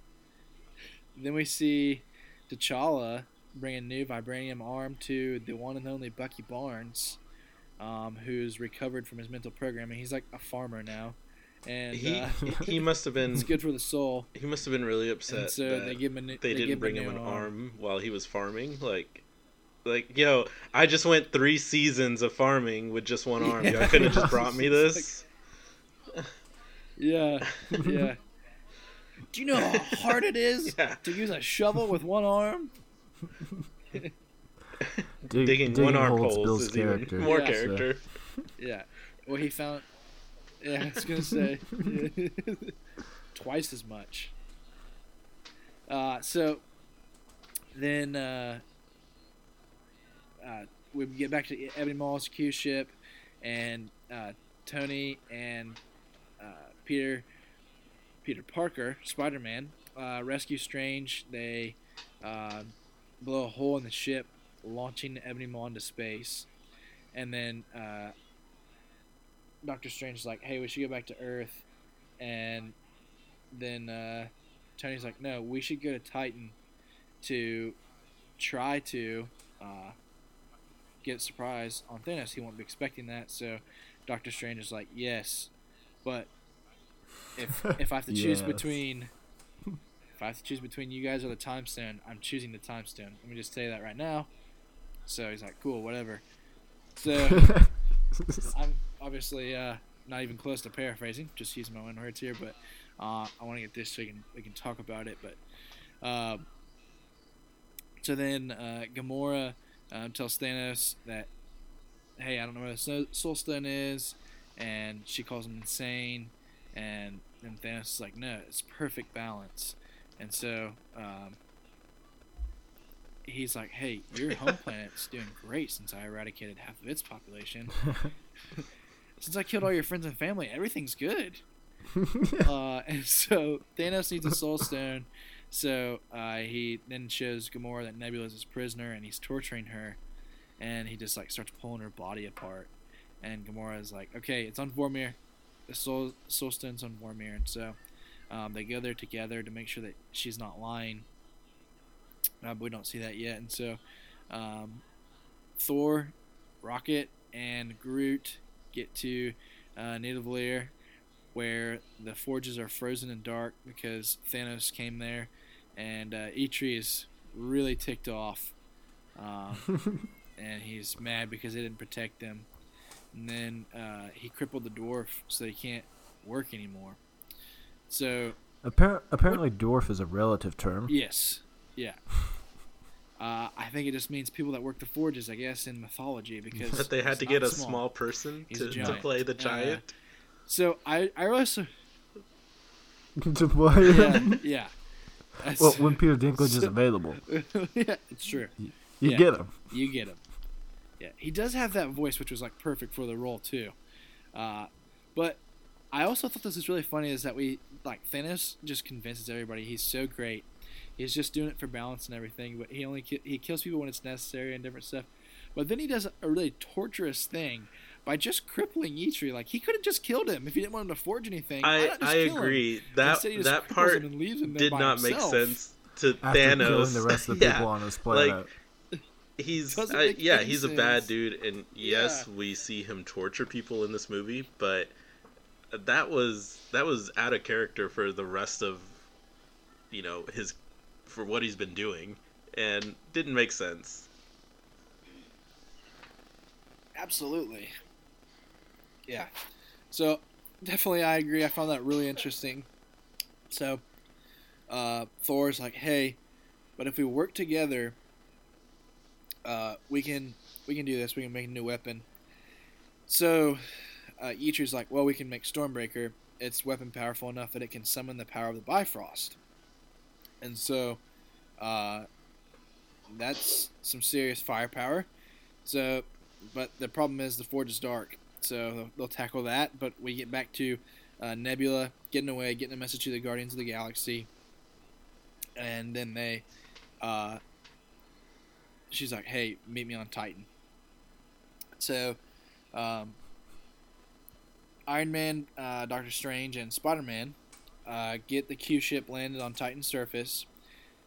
then we see T'Challa bring a new vibranium arm to the one and only Bucky Barnes, um, who's recovered from his mental programming. He's like a farmer now, and He uh, he must have been it's good for the soul. he must have been really upset And so that they give him a new, they, didn't bring a him an arm while he was farming. Like, like yo, I just went three seasons of farming with just one arm. Y'all could have just brought me this. Yeah, yeah. Do you know how hard it is Yeah. to use a shovel with one arm? Dig- Digging, digging one arm holds holes Bill's is character. even more Yeah. character. Yeah. Well, he found. Yeah, I was gonna say twice as much. Uh, so then uh, uh, we get back to Ebony Maw's Q ship, and uh, Tony and uh, Peter Peter Parker, Spider Man, uh, rescue Strange. They uh, blow a hole in the ship, launching Ebony Maw into space, and then. Doctor Strange is like, "Hey, we should go back to Earth," and then uh, Tony's like, "No, we should go to Titan to try to uh, get a surprise on Thanos. He won't be expecting that." So Doctor Strange is like, "Yes, but if if I have to choose between if I have to choose between you guys or the Time Stone, I'm choosing the Time Stone. Let me just tell you that right now." So he's like, "Cool, whatever." So. I'm obviously uh, not even close to paraphrasing, just using my own words here, but uh, I want to get this so we can we can talk about it. But uh, so then uh, Gamora um, tells Thanos that, hey, I don't know where the Soul- Stone is, and she calls him insane, and and Thanos is like, no, it's perfect balance, and so um, he's like, hey, your home planet's doing great since I eradicated half of its population. since I killed all your friends and family, everything's good. uh, and so Thanos needs a Soul Stone. So uh, he then shows Gamora that Nebula is his prisoner, and he's torturing her. And he just like starts pulling her body apart. And Gamora is like, "Okay, it's on Vormir. The Soul Soul Stone's on Vormir." And so um, they go there together to make sure that she's not lying. Uh, but we don't see that yet. And so um, Thor, Rocket, and Groot get to uh, Nidavellir where the forges are frozen and dark because Thanos came there, and uh, Eitri is really ticked off, um, and he's mad because they didn't protect them. And then uh, he crippled the dwarf so he can't work anymore. So Appar- apparently, dwarf is a relative term. yes, yeah. Uh, I think it just means people that work the forges, I guess, in mythology because That they had to get a small person He's a to, to play the Uh, giant. So I, I also, To play. yeah, yeah. Well, when Peter Dinklage is available, yeah, it's true. you Yeah. get him. You get him. Yeah, he does have that voice, which was like perfect for the role too. Uh, but I also thought this was really funny is that we like Thanos just convinces everybody he's so great. He's just doing it for balance and everything, but he only ki- he kills people when it's necessary and different stuff. But then he does a really torturous thing by just crippling Eitri. Like he could have just killed him if he didn't want him to forge anything. I just I kill him? agree that Instead, he just that part him and him did by not make sense to After Thanos. killing the rest of the Yeah, people on this planet. he's I, yeah any he's a bad dude and yes we see him torture people in this movie but that was that was out of character for the rest of you know his for what he's been doing and didn't make sense Absolutely. Yeah. So definitely I agree. I found that really interesting. So uh, Thor's like, hey, but if we work together, uh, we can we can do this. We can make a new weapon. So uh, Eitri's like, well, we can make Stormbreaker. It's weapon powerful enough that it can summon the power of the Bifrost. And so uh, that's some serious firepower. So but the problem is the forge is dark, so they'll, they'll tackle that. But we get back to uh, Nebula getting away, getting a message to the Guardians of the Galaxy, and then they, uh, she's like, "Hey, meet me on Titan." So, um, Iron Man, uh, Doctor Strange, and Spider Man uh, get the Q ship landed on Titan's surface,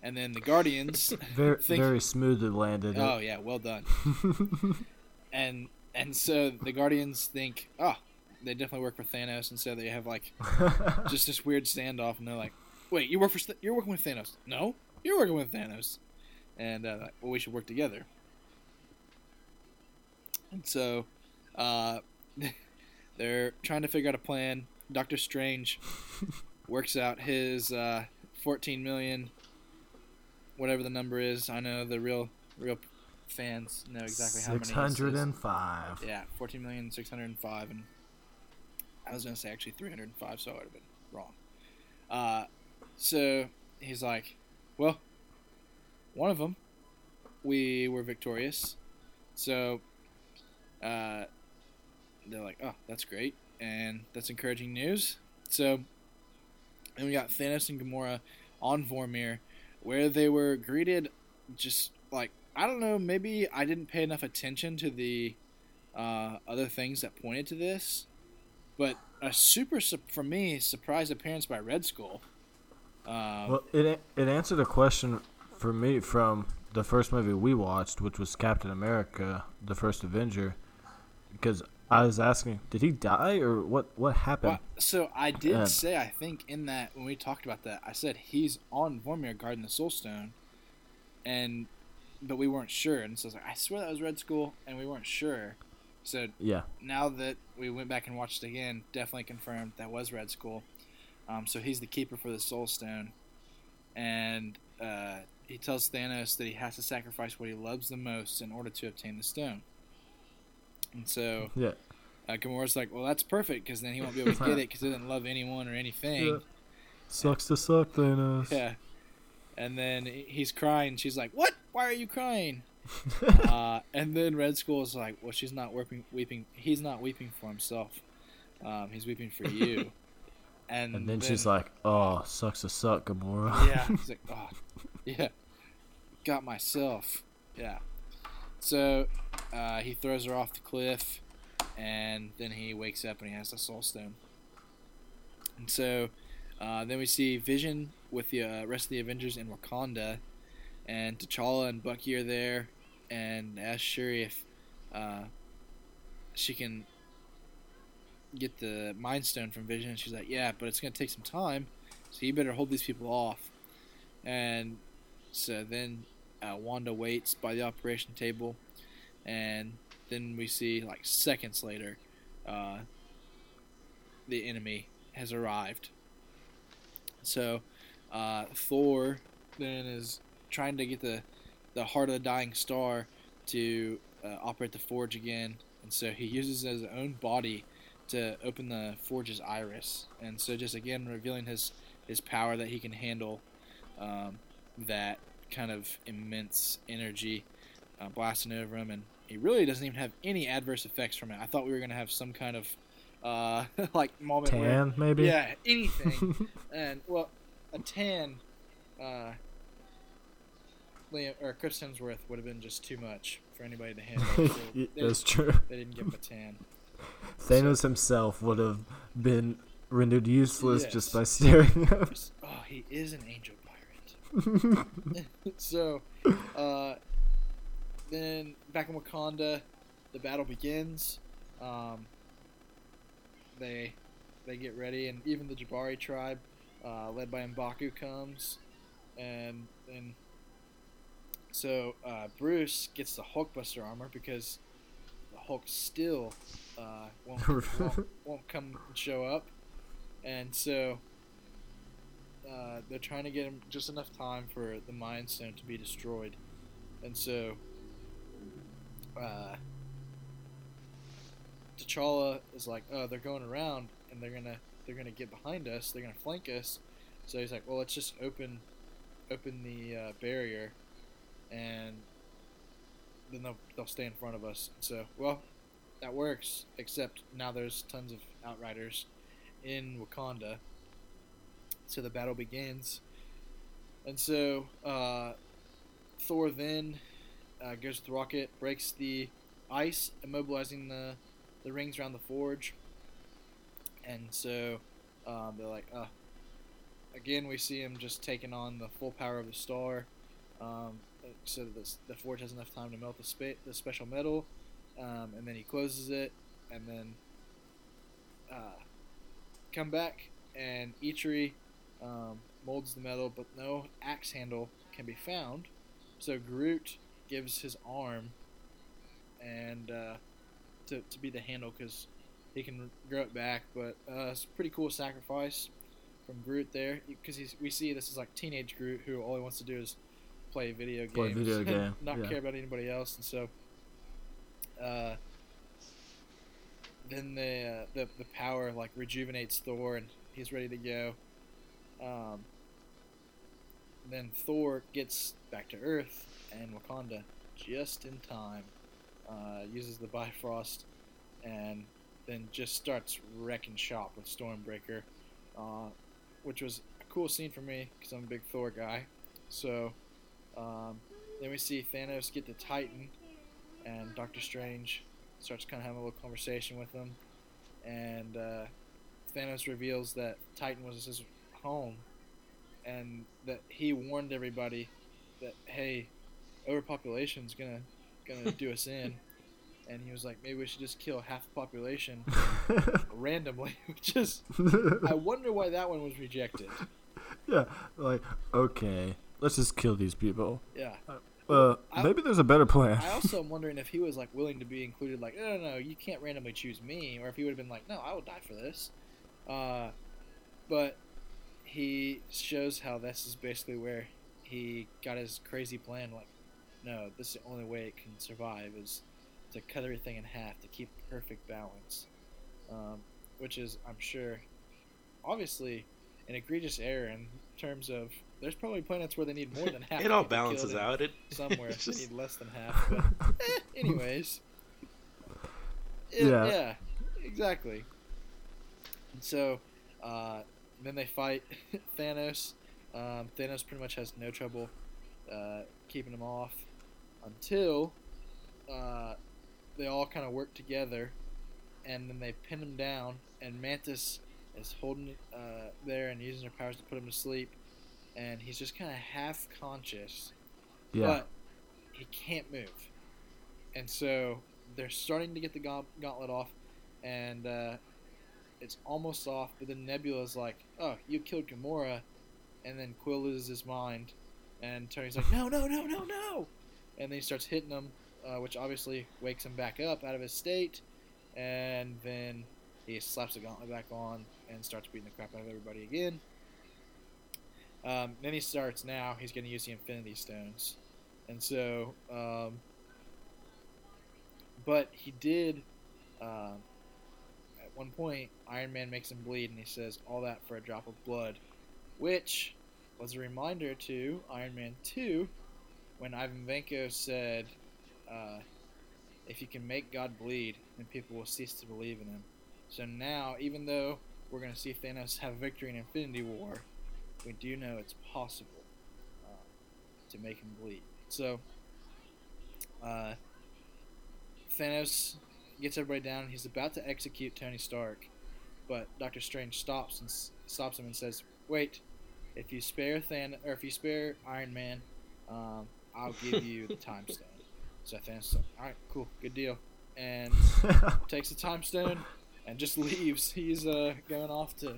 and then the Guardians. very, think- very smoothly landed. oh yeah, well done. and and so the Guardians think, oh, they definitely work for Thanos, and so they have like just this weird standoff, and they're like, wait, you work for you're working with Thanos? No, you're working with Thanos, and uh, like, well, we should work together. And so, uh, they're trying to figure out a plan. Doctor Strange works out his uh, 14 million, whatever the number is. I know the real real fans know exactly how many. Six this hundred is. and five. Yeah, fourteen million six hundred and five, and I was gonna say actually three hundred and five, so I would have been wrong. Uh, so he's like, well, one of them, we were victorious, so uh, they're like, oh, that's great, and that's encouraging news. So, and we got Thanos and Gamora on Vormir, where they were greeted just like I don't know, maybe I didn't pay enough attention to the uh, other things that pointed to this, but a super for me surprise appearance by Red Skull. Um, Well, it it answered a question for me from the first movie we watched, which was Captain America: The First Avenger, because I was asking, did he die or what? What happened? well, so I did Yeah. say I think in that when we talked about that, I said he's on Vormir guarding the Soul Stone, and but we weren't sure, and so I was like, I swear that was Red Skull, and we weren't sure. So Yeah, now that we went back and watched it again, definitely confirmed that was Red Skull. Um, so he's the keeper for the Soul Stone, and uh, he tells Thanos that he has to sacrifice what he loves the most in order to obtain the stone. And so yeah. uh, Gamora's like, well, that's perfect because then he won't be able to get it because he doesn't love anyone or anything. Yeah. Sucks to suck, Thanos. Yeah. And then he's crying. She's like, "What? Why are you crying?" uh, and then Red Skull is like, "Well, she's not weeping. Weeping. He's not weeping for himself. Um, he's weeping for you." And, And then she's like, "Oh, sucks to suck, Gamora." "Yeah." He's like, "Oh, yeah, got myself." Yeah. So uh, he throws her off the cliff, and then he wakes up and he has the Soul Stone. And so uh, then we see Vision with the uh, rest of the Avengers in Wakanda, and T'Challa and Bucky are there, and asks Shuri if uh, she can get the Mind Stone from Vision, and she's like, "Yeah, but it's gonna take some time, so you better hold these people off." And so then uh, Wanda waits by the operation table, and then we see like seconds later, uh, the enemy has arrived. So uh, Thor then is trying to get the the heart of the dying star to uh, operate the forge again, and so he uses his own body to open the forge's iris, and so just again revealing his his power that he can handle um, that kind of immense energy uh, blasting over him, and he really doesn't even have any adverse effects from it. I thought we were gonna have some kind of uh, like moment where Tan, maybe. yeah, anything. and well, a tan, uh, Liam or Chris Hemsworth would have been just too much for anybody to handle. So That's true. they didn't give him a tan. Thanos himself would have been rendered useless Yes. just by staring at him. oh, he is an angel. so, uh, then back in Wakanda, the battle begins. Um, they they get ready, and even the Jabari tribe, uh, led by Mbaku, comes, and then so uh, Bruce gets the Hulkbuster armor because the Hulk still uh, won't, won't won't come and show up, and so uh, they're trying to get him just enough time for the Mind Stone to be destroyed, and so uh, T'Challa is like, "Oh, they're going around, and they're gonna they're gonna get behind us. They're gonna flank us." So he's like, "Well, let's just open open the uh, barrier, and then they'll they'll stay in front of us." So, well, that works. Except now there's tons of Outriders in Wakanda. So the battle begins, and so uh, Thor then uh, goes with rocket, breaks the ice, immobilizing the the rings around the forge, and so um, they're like, uh, again we see him just taking on the full power of the star, um, so that the forge has enough time to melt the spa- the special metal, um, and then he closes it, and then uh, come back and Eitri um, molds the metal, but no axe handle can be found. So Groot gives his arm and uh, to, to be the handle because he can grow it back. But uh, it's a pretty cool sacrifice from Groot there because we see this is like teenage Groot who all he wants to do is play video games, Play video game, not yeah. care about anybody else, and so. Uh, then the, uh, the the power like rejuvenates Thor and he's ready to go. Um, then Thor gets back to Earth and Wakanda just in time. Uh, uses the Bifrost and then just starts wrecking shop with Stormbreaker, uh, which was a cool scene for me because I'm a big Thor guy. So um, then we see Thanos get the Titan, and Doctor Strange starts kind of having a little conversation with him, and uh, Thanos reveals that Titan was his home, and that he warned everybody that hey, overpopulation's gonna gonna do us in, and he was like maybe we should just kill half the population randomly, which is I wonder why that one was rejected. yeah, like okay, let's just kill these people. Yeah. Uh, I- maybe there's a better plan. I also am wondering if he was like willing to be included, like, no, no, no, you can't randomly choose me, or if he would have been like, no, I will die for this. Uh, but he shows how this is basically where he got his crazy plan. Like, no, this is the only way it can survive is to cut everything in half to keep perfect balance. um, which is, I'm sure, obviously an egregious error in terms of there's probably planets where they need more than half. it all balances out. It Somewhere it's they need less than half. But eh, anyways, It- Yeah. yeah, exactly. And so uh, then they fight Thanos. Um, Thanos pretty much has no trouble uh, keeping him off until uh, they all kind of work together, and then they pin him down, and Mantis is holding uh, there and using her powers to put him to sleep, and he's just kind of half conscious, Yeah. but he can't move, and so they're starting to get the gaunt- gauntlet off, and uh, it's almost off, but then Nebula's like, "Oh, you killed Gamora," and then Quill loses his mind, and Tony's like, "No, no, no, no, no!" And then he starts hitting him, uh, which obviously wakes him back up out of his state, and then he slaps the gauntlet back on and starts beating the crap out of everybody again. Um, then he starts now. He's going to use the Infinity Stones, and so, um, but he did. At one point, Iron Man makes him bleed, and he says, "All that for a drop of blood," which was a reminder to Iron Man Two, when Ivan Vanko said, uh, "If you can make God bleed, then people will cease to believe in him." So now, even though we're going to see Thanos have victory in Infinity War, we do know it's possible uh, to make him bleed. So, uh, Thanos gets everybody down. He's about to execute Tony Stark, but Doctor Strange stops and s- stops him and says, "Wait, if you spare Than or if you spare Iron Man, um, I'll give you the Time Stone." So Thanos is like, "All right, cool, good deal," and takes the Time Stone and just leaves. He's uh, going off to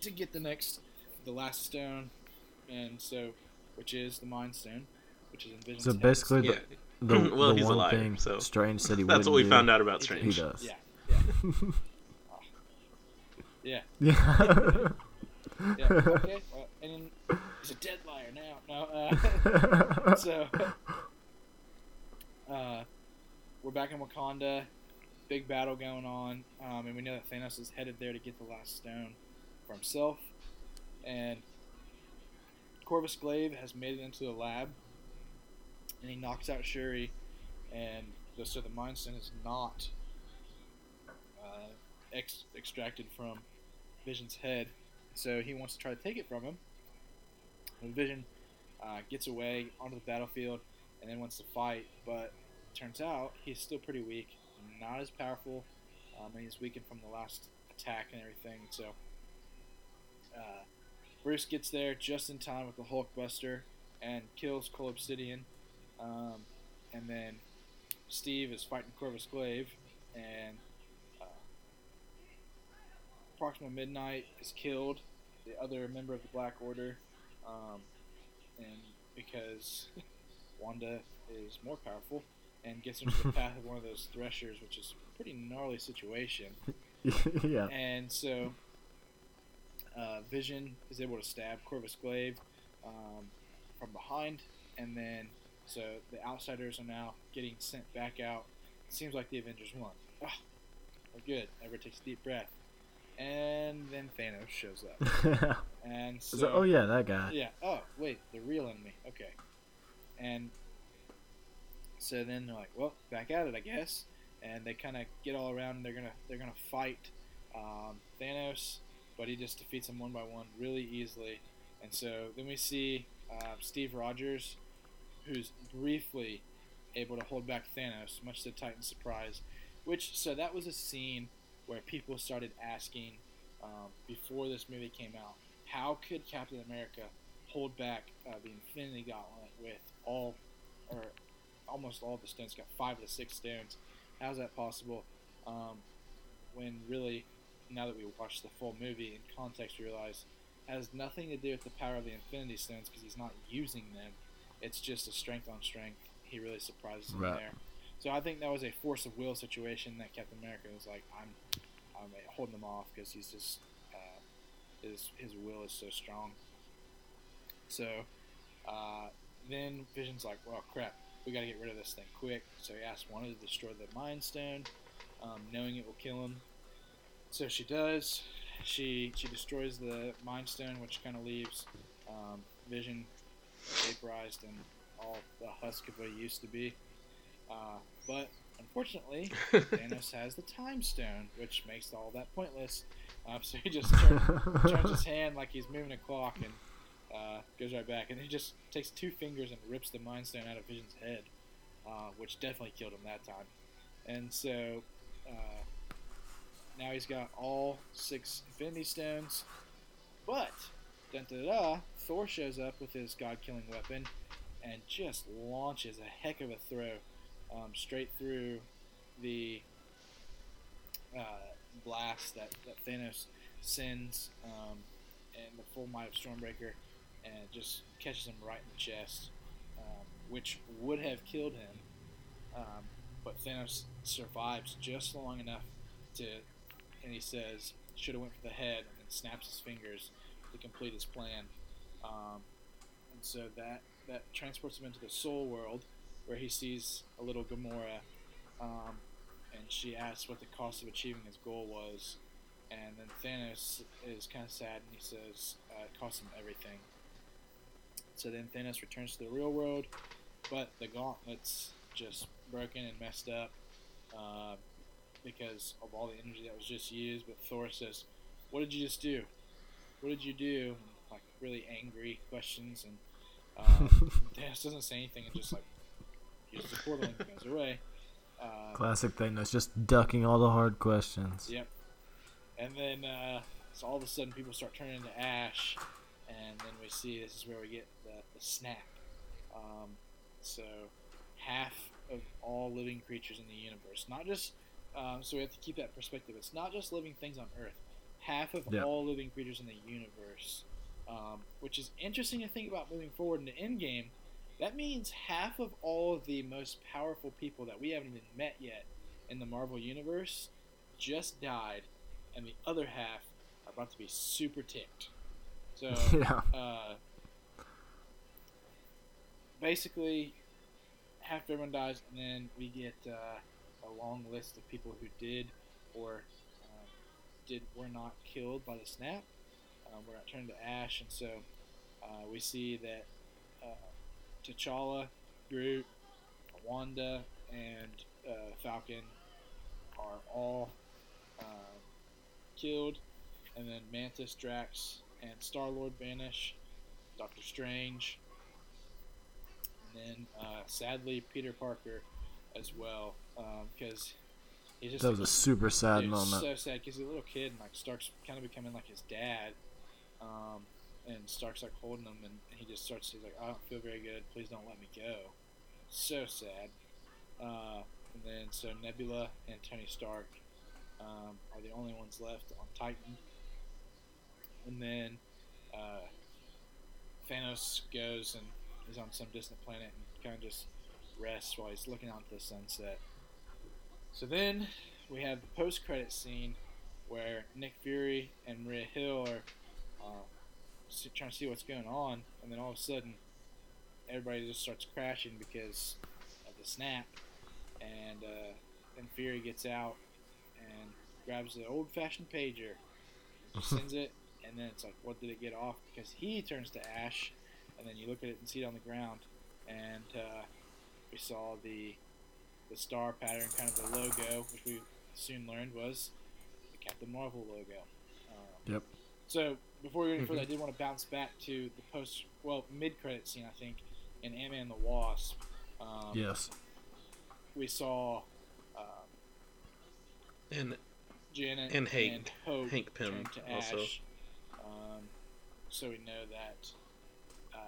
to get the next, the last stone, and so which is the Mind Stone, which is in Vision's So head. basically, yeah. The, Well, the he's a one liar, thing so- Strange said he That's wouldn't what we do, found out about Strange. He does. Yeah, yeah, yeah, Yeah. yeah. Okay, well, and then he's a dead liar now. No, uh, so uh, we're back in Wakanda. Big battle going on, um, and we know that Thanos is headed there to get the last stone for himself. And Corvus Glaive has made it into the lab, and he knocks out Shuri, and so the Mind Stone is not uh, ex- extracted from Vision's head. So he wants to try to take it from him. And Vision uh, gets away onto the battlefield and then wants to fight, but turns out he's still pretty weak, not as powerful, um, and he's weakened from the last attack and everything. So uh, Bruce gets there just in time with the Hulkbuster and kills Cull Obsidian, um, and then Steve is fighting Corvus Glaive, and uh, Proxima Midnight is killed, the other member of the Black Order, um, and because Wanda is more powerful and gets into the path of one of those threshers, which is a pretty gnarly situation. yeah. And so uh, Vision is able to stab Corvus Glaive um, from behind, and then so the Outriders are now getting sent back out. It seems like the Avengers won. Ah, we're good. Everyone takes a deep breath, and then Thanos shows up, and so, So, oh yeah, that guy. yeah. Oh, wait, the real enemy. Okay. And so then they're like, well, back at it, I guess. And they kind of get all around. And they're gonna they're gonna fight um, Thanos, but he just defeats them one by one really easily. And so then we see uh, Steve Rogers, who's briefly able to hold back Thanos, much to Titan's surprise. Which so that was a scene where people started asking um, before this movie came out, how could Captain America hold back uh, the Infinity Gauntlet with all, or almost all the stones? Got five of the six stones. How's that possible? Um, when really, now that we watched the full movie in context, we realize it has nothing to do with the power of the Infinity Stones because he's not using them. It's just a strength on strength. He really surprises him Right. there. So I think that was a force of will situation that Captain America was like, I'm, I'm holding him off because he's just uh, his his will is so strong. So uh, then Vision's like, well, crap, we got to get rid of this thing quick. So he asks Wanda to destroy the Mind Stone, um, knowing it will kill him. so she does. She she destroys the Mind Stone, which kind of leaves um, Vision vaporized and all the husk of what he used to be. Uh, but unfortunately, Thanos has the Time Stone, which makes all that pointless. Um, so he just turn, turns his hand like he's moving a clock and uh, goes right back. And he just takes two fingers and rips the Mind Stone out of Vision's head, uh, which definitely killed him that time. And so uh, now he's got all six Infinity Stones. But, Thor shows up with his god killing weapon and just launches a heck of a throw um, straight through the uh, blast that, that Thanos sends um, and the full might of Stormbreaker and just catches him right in the chest, um, which would have killed him. Um, but Thanos survives just long enough to, and he says, should have went for the head, and then snaps his fingers to complete his plan. Um, and so that that transports him into the soul world, where he sees a little Gamora, um, and she asks what the cost of achieving his goal was, and then Thanos is kind of sad, and he says uh, it cost him everything. So then Thanos returns to the real world, but the gauntlets just broken and messed up uh, because of all the energy that was just used. But Thor says, "What did you just do? What did you do?" And, like really angry questions, and um, Thanos doesn't say anything and just like uses the portal and goes away. Uh, Classic Thanos, just ducking all the hard questions. Yep. And then, uh, so all of a sudden, people start turning into ash, and then we see this is where we get the, the snap. Um, so, half of all living creatures in the universe, not just, um, so we have to keep that perspective. It's not just living things on Earth. Half of Yeah. all living creatures in the universe, um, which is interesting to think about moving forward into Endgame. That means half of all of the most powerful people that we haven't even met yet in the Marvel Universe just died, and the other half are about to be super ticked. So, yeah. uh, basically, half everyone dies, and then we get uh, a long list of people who did or did were not killed by the snap. Um, we're not turned to ash, and so uh, we see that uh, T'Challa, Groot, Wanda, and uh, Falcon are all um, killed, and then Mantis, Drax, and Star Lord vanish. Doctor Strange, and then uh, sadly Peter Parker as well, because he's just That was a super sad moment. So sad because he's a little kid and like Stark's kind of becoming like his dad, um, and Stark's like holding him and he just starts. He's like, I don't feel very good. Please don't let me go. So sad. Uh, and then so Nebula and Tony Stark um, are the only ones left on Titan. And then uh, Thanos goes and is on some distant planet and kind of just rests while he's looking out into the sunset. So then we have the post-credit scene where Nick Fury and Maria Hill are uh, trying to see what's going on, and then all of a sudden, everybody just starts crashing because of the snap, and uh, then Fury gets out and grabs the old-fashioned pager, sends it, and then it's like, what did it get off? Because he turns to ash, and then you look at it and see it on the ground, and uh, we saw the the star pattern, kind of the logo, which we soon learned was the Captain Marvel logo. Um, Yep. So before we go any further, I did want to bounce back to the post, well, mid-credit scene, I think, in Ant-Man and the Wasp. Um, Yes. We saw uh, And Janet And Hank- Hope Hank Pym turn to also. Um, so we know that. Uh,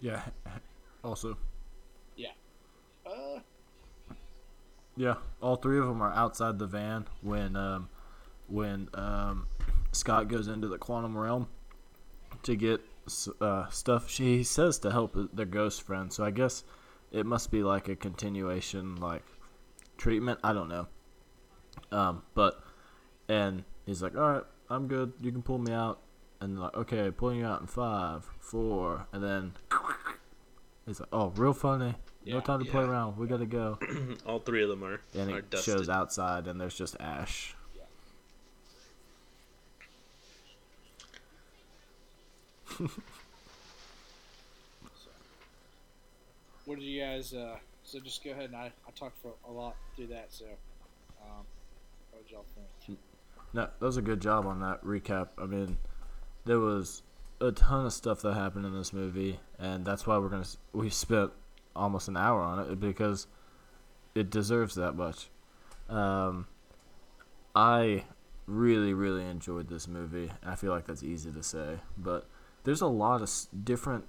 Yeah. Also. Yeah. Uh, Yeah. All three of them are outside the van when um, when um, Scott goes into the quantum realm to get uh, stuff. She says to help their ghost friend. So I guess it must be like a continuation, like treatment. I don't know. Um, but and he's like, "All right, I'm good. You can pull me out." And like, "Okay, pulling you out in five, four, and then." He's like, "Oh, real funny. No time to yeah. play around. We gotta go. All three of them are. And are it dusted. shows outside, and there's just ash. what did you guys? Uh, so just go ahead and I, I talked for a lot through that. So, um, what did y'all think? No, that was a good job on that recap. I mean, there was a ton of stuff that happened in this movie, and that's why we're gonna we spent almost an hour on it because it deserves that much. Um, I really, really enjoyed this movie. I feel like that's easy to say, but there's a lot of different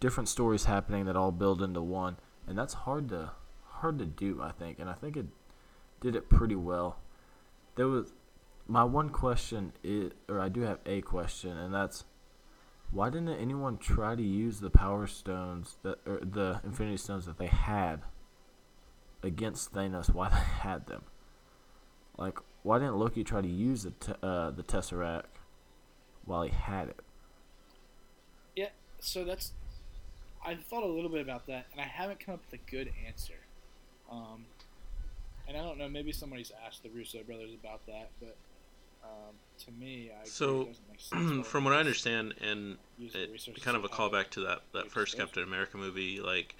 different stories happening that all build into one, and that's hard to hard to do. I think, and I think it did it pretty well. There was my one question is, or I do have a question, and that's why didn't anyone try to use the power stones that, or the Infinity Stones that they had against Thanos? Why they had them? Like, why didn't Loki try to use the uh, the Tesseract while he had it? Yeah, so that's. I thought a little bit about that, and I haven't come up with a good answer. Um, and I don't know, maybe somebody's asked the Russo brothers about that, but um, to me, I So, it doesn't make sense From what I understand, and it, kind of a callback to that that first. Captain America movie, like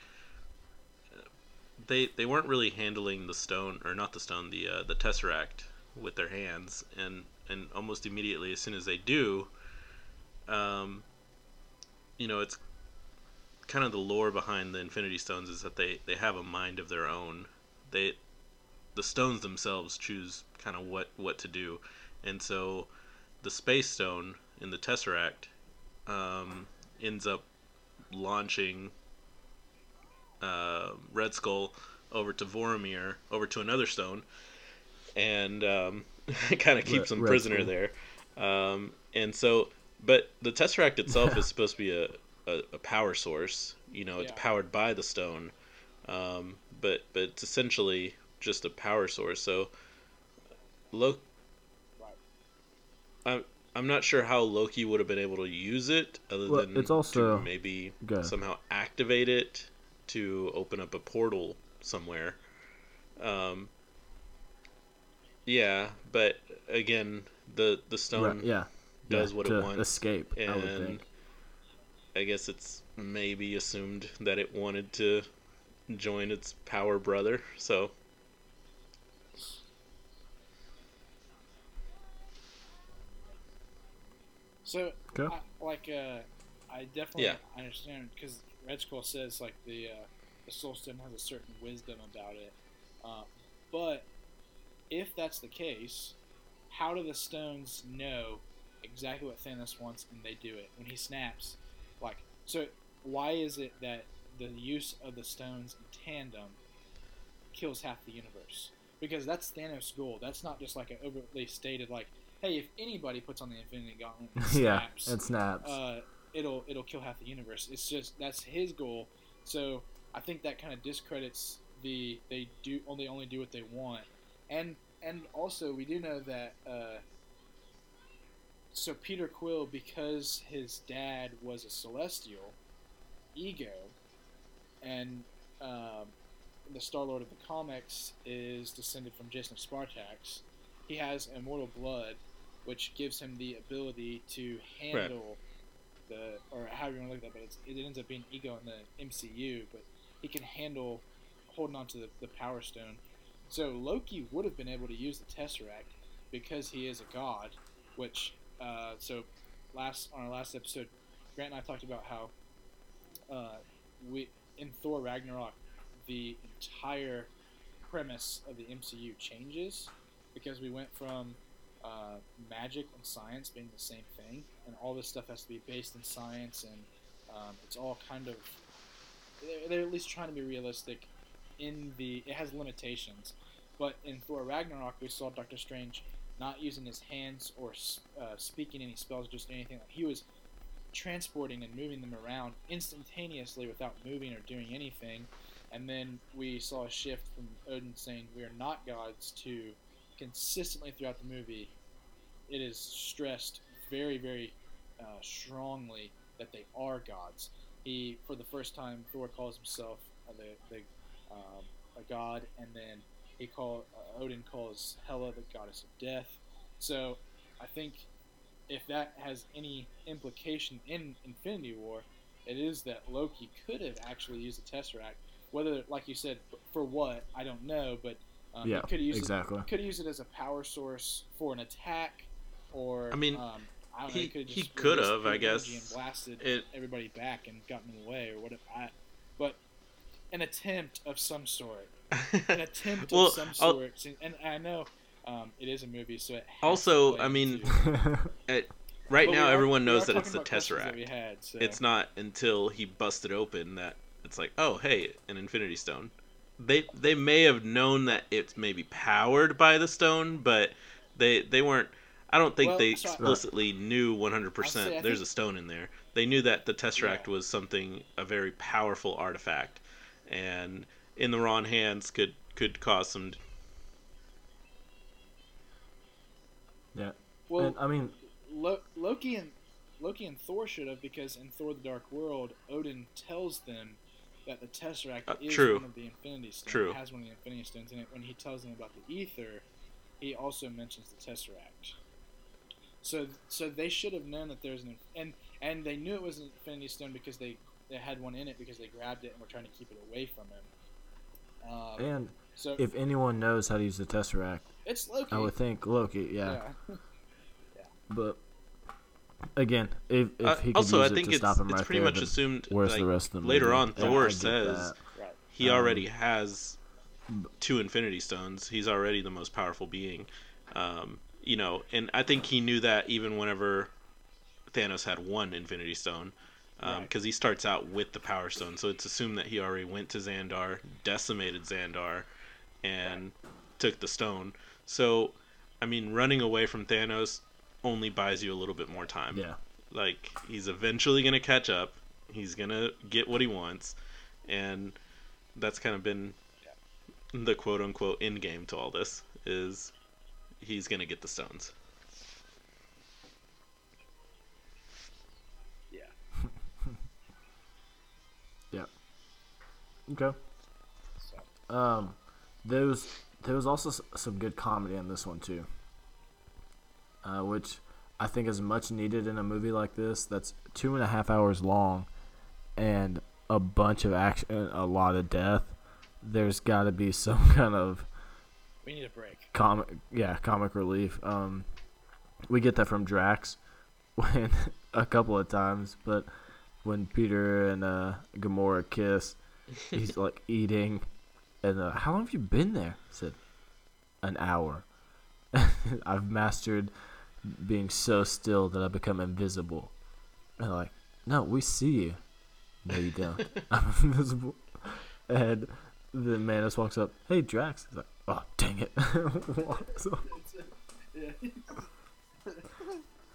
they they weren't really handling the stone or not the stone, the uh, the tesseract with their hands, and and almost immediately as soon as they do, um, you know, it's kind of the lore behind the Infinity Stones is that they they have a mind of their own. They the stones themselves choose kind of what what to do, and so the space stone in the tesseract um, ends up launching uh, Red Skull over to Vormir, over to another stone, and um, kind of keeps Red- him Red prisoner Skull. there. Um, and so, but the Tesseract itself is supposed to be a, a, a power source. You know, it's Yeah. powered by the stone, um, but but it's essentially just a power source. So, Loki. I'm I'm not sure how Loki would have been able to use it, other Well, than it's also- to maybe somehow activate it to open up a portal somewhere. Um, yeah, but again, the the stone Right, yeah, does yeah, what it wants, escape. I would and think. I guess it's maybe assumed that it wanted to join its power brother. So So, Okay. I, like, uh, I definitely Yeah. understand because Red Skull says like the uh, the Soul Stone has a certain wisdom about it. Uh, but if that's the case, how do the stones know exactly what Thanos wants and they do it when he snaps? Like, so why is it that the use of the stones in tandem kills half the universe? Because that's Thanos' goal. That's not just like an overtly stated like, hey, if anybody puts on the Infinity Gauntlet and yeah, it snaps. uh, it'll it'll kill half the universe. It's just that's his goal. So I think that kind of discredits the they do only only do what they want, and and also we do know that. Uh, so Peter Quill, because his dad was a Celestial, Ego, and um, the Star Lord of the comics is descended from Jason of Spartax. He has immortal blood, which gives him the ability to handle the or however you want to look at that, but it's, it ends up being ego in the MCU, but he can handle holding on to the, the Power Stone. So Loki would have been able to use the Tesseract because he is a god, which uh, so last on our last episode, Grant and I talked about how uh, we in Thor Ragnarok the entire premise of the MCU changes because we went from uh, magic and science being the same thing, and all this stuff has to be based in science, and um, it's all kind of they're, they're at least trying to be realistic. In the it has limitations, but in Thor Ragnarok we saw Doctor Strange not using his hands or uh, speaking any spells, just anything. Like He was transporting and moving them around instantaneously without moving or doing anything. And then we saw a shift from Odin saying we are not gods to consistently throughout the movie, it is stressed very, very uh, strongly that they are gods. He, for the first time, Thor calls himself the, the um, a god, and then he call uh, Odin calls Hela the goddess of death. So I think if that has any implication in Infinity War, it is that Loki could have actually used the Tesseract. Whether, like you said, for what I don't know, but um, Yeah, could have used exactly. it, could have used it as a power source for an attack, or I mean, um, I don't know, he- he could he could have, I guess. and blasted It- everybody back and gotten them away or whatever. I, but an attempt of some sort, an attempt Well, of some I'll- sort, and I know um, it is a movie, so it has Also, to I mean, into- right But now, are- everyone knows that it's the about that we Tesseract. had, so. It's not until he busted open that it's like, oh, hey, an Infinity Stone. They they may have known that it's maybe powered by the stone, but they they weren't. I don't think Well, they so I- explicitly knew 100% say, there's think- a stone in there. They knew that the Tesseract Yeah. was something a very powerful artifact, and in the wrong hands could could cause some. yeah. well, and, I mean, Lo- Loki and Loki and Thor should have because in Thor: The Dark World, Odin tells them that the Tesseract Uh, is true. one of the Infinity Stones. True. It has one of the Infinity Stones in it. When he tells them about the Ether, he also mentions the Tesseract. So, so they should have known that there's an and and they knew it was an Infinity Stone because they they had one in it because they grabbed it and were trying to keep it away from him. Um, and so if anyone knows how to use the Tesseract, it's Loki. I would think Loki. Yeah. yeah. But again, if, if Uh, he could also, I use it think to it's, stop him it's right pretty there, much assumed. where's like, the rest of the later movie? on, Yeah, Thor get says that. Right. he Um, already has two Infinity Stones. He's already the most powerful being. Um, you know, and I think he knew that even whenever Thanos had one Infinity Stone, because Right. he starts out with the Power Stone. So it's assumed that he already went to Xandar, decimated Xandar, and took the stone. So, I mean, running away from Thanos only buys you a little bit more time. Yeah. Like he's eventually gonna catch up. He's gonna get what he wants, and that's kind of been the quote unquote end game to all this is he's gonna get the stones. Yeah. Yeah. Okay. Um, there was there was also some good comedy in this one too. Uh, which I think is much needed in a movie like this. That's two and a half hours long, and a bunch of action, a lot of death. There's got to be some kind of We need a break. comic, yeah, comic relief. Um, we get that from Drax, when a couple of times, but when Peter and uh, Gamora kiss, he's like eating, and uh, how long have you been there? I said, an hour. I've mastered being so still that I become invisible. And they're like, no, we see you. No, you don't. I'm invisible. And then Mantis walks up, hey, Drax. He's like, oh, dang it. Walks off. Yeah.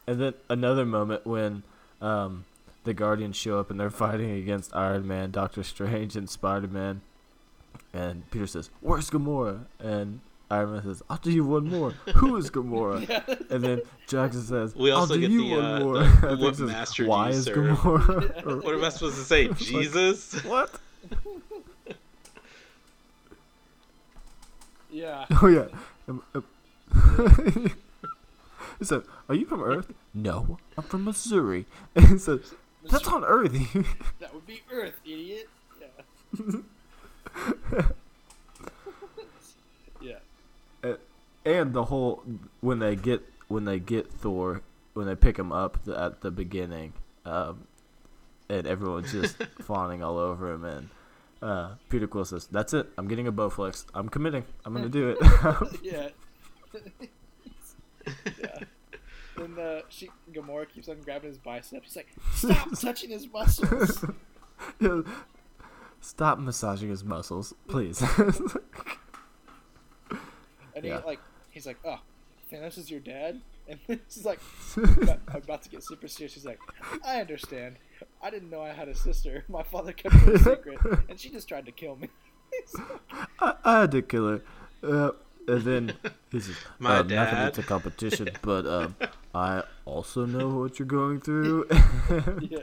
And then another moment when um, the Guardians show up and they're fighting against Iron Man, Doctor Strange, and Spider Man. And Peter says, Where's Gamora? And Iron Man says, I'll do you one more. Who is Gamora? And then Jackson says, We also I'll do get you the, one uh, more. the- what it says, master do Why is serve?" Gamora? Or- What am I supposed to say? Jesus? what? Yeah. Oh, yeah. Um, uh, he said, Are you from Earth? No, I'm from Missouri. And he said, That's on Earth. That would be Earth, idiot. Yeah. yeah. And the whole when they get when they get Thor when they pick him up the, at the beginning, um, and everyone's just fawning all over him, and uh, Peter Quill says, "That's it. I'm getting a Bowflex. I'm committing. I'm gonna do it." Yeah. yeah. And uh, she Gamora keeps on grabbing his bicep. He's like, "Stop touching his muscles." Yeah. Stop massaging his muscles, please. And Yeah. like, he's like, "Oh, Thanos is your dad." And she's like, about, about to get super serious. She's like, "I understand. I didn't know I had a sister. My father kept it a secret, and she just tried to kill me." I, I had to kill her. Uh, and then he says, My Nothing dad." it's a competition, but um, I also know what you're going through. yeah.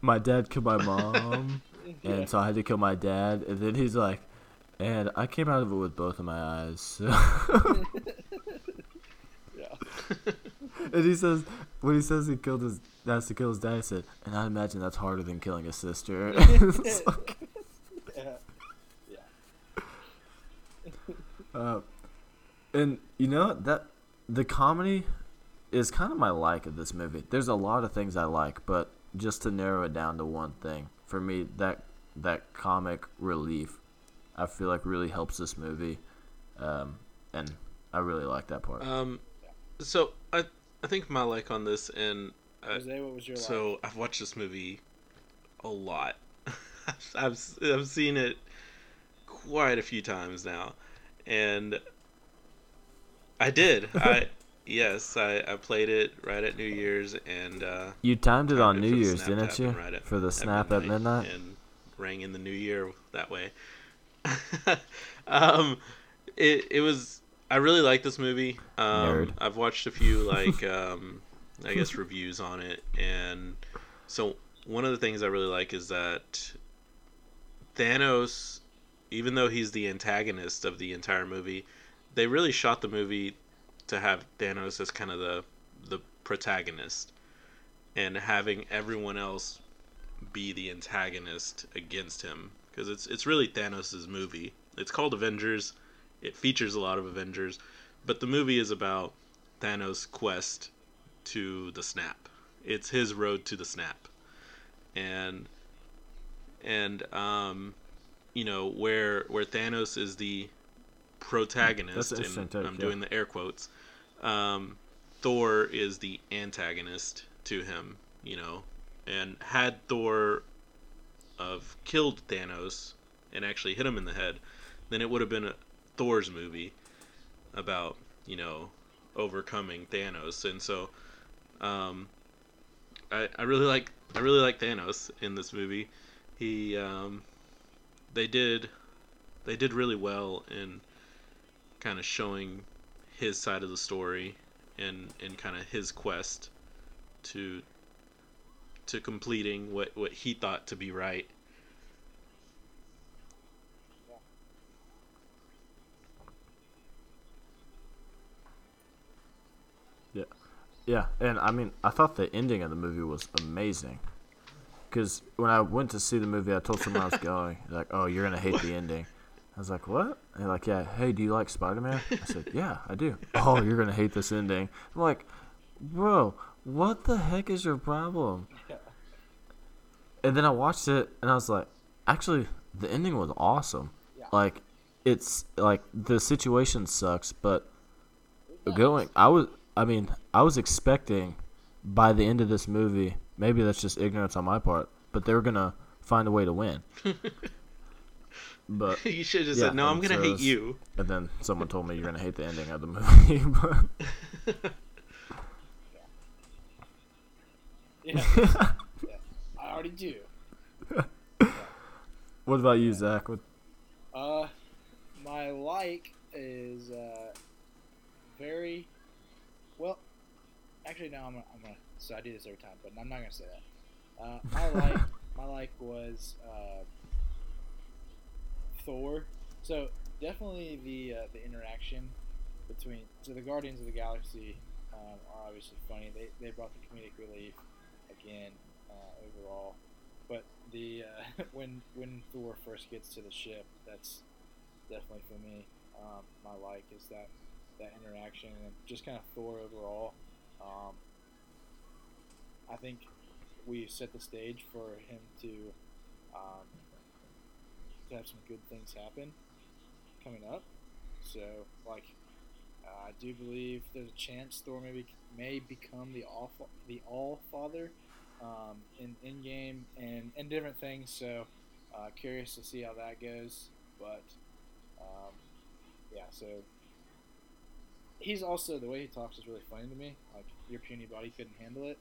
my dad killed my mom, Yeah. and so I had to kill my dad. And then he's like, and I came out of it with both of my eyes. So. yeah. and he says, when he says he killed his has to kill his dad, he said, and I imagine that's harder than killing a sister. Like- yeah. uh, and you know that the comedy is kind of my like of this movie. There's a lot of things I like, but just to narrow it down to one thing, for me that that comic relief, I feel like really helps this movie, um, and I really like that part. Um, so I I think my like on this, and uh, Jose, what was your so I've watched this movie a lot. I've I've seen it quite a few times now, and I did. I yes, I, I played it right at New Year's, and uh, you timed it on New Year's, didn't you? right at- for the at snap at midnight. and rang in the new year that way. um, it it was. I really like this movie. Um. I've watched a few like um, I guess reviews on it, and so one of the things I really like is that Thanos, even though he's the antagonist of the entire movie, they really shot the movie to have Thanos as kind of the the protagonist, and having everyone else be the antagonist against him because it's it's really Thanos' movie. It's called Avengers. It features a lot of Avengers, but the movie is about Thanos' quest to the snap. It's his road to the snap. And and um you know where where Thanos is the protagonist and take, I'm yeah. doing the air quotes. Um Thor is the antagonist to him, you know. And had Thor of killed Thanos and actually hit him in the head, then it would have been a Thor's movie about, you know, overcoming Thanos. And so um I, I really like I really like Thanos in this movie. He um they did they did really well in kind of showing his side of the story and and kind of his quest to to completing what what he thought to be right. Yeah, Yeah, and I mean, I thought the ending of the movie was amazing. Because when I went to see the movie, I told someone I was going, like, "Oh, you're gonna hate the ending." I was like, "What?" And they're like, "Yeah, hey, do you like Spider Man?" I said, "Yeah, I do." oh, you're gonna hate this ending. I'm like, "Bro, what the heck is your problem?" And then I watched it, and I was like, "Actually, the ending was awesome. Yeah. Like, it's like the situation sucks, but going i was i mean i was expecting by the end of this movie maybe that's just ignorance on my part but they were gonna find a way to win but you should have just Yeah, said, "No, I'm gonna so hate it's- you." and then someone told me you're gonna hate the ending of the movie but Yeah. yeah. Already do. what about you zach what Uh, my like is uh, very well. Actually, no. I'm gonna, I'm gonna. So I do this every time, but I'm not gonna say that. Uh, my like, my like was uh, Thor. So definitely the uh, the interaction between so the Guardians of the Galaxy um, are obviously funny. They they brought the comedic relief again uh, overall. But the uh, when when Thor first gets to the ship, that's definitely for me. Um, my like is that that interaction and just kind of Thor overall. Um, I think we set the stage for him to um, to have some good things happen coming up. So like. Uh, I do believe there's a chance Thor maybe may become the all the All Father um, in End Game and and different things. So uh, curious to see how that goes. But um, yeah, so he's also the way he talks is really funny to me. Like your puny body couldn't handle it.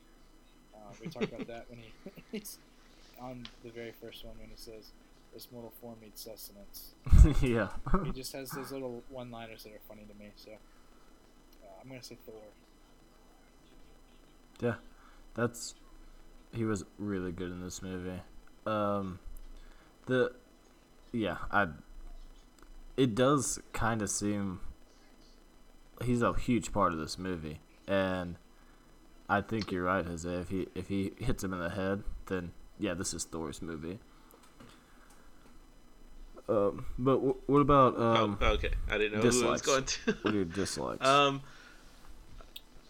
Uh, we talked about that when he he's on the very first one when he says, "This mortal form needs sustenance." yeah He just has those little one-liners that are funny to me. So uh, I'm gonna say Thor. yeah that's he was really good in this movie um the yeah i it does kind of seem he's a huge part of this movie and I think you're right, Jose. If he if he hits him in the head, then yeah, this is Thor's movie. Um, but w- what about um, oh, okay. I didn't know who it was going to. what are your dislikes? um,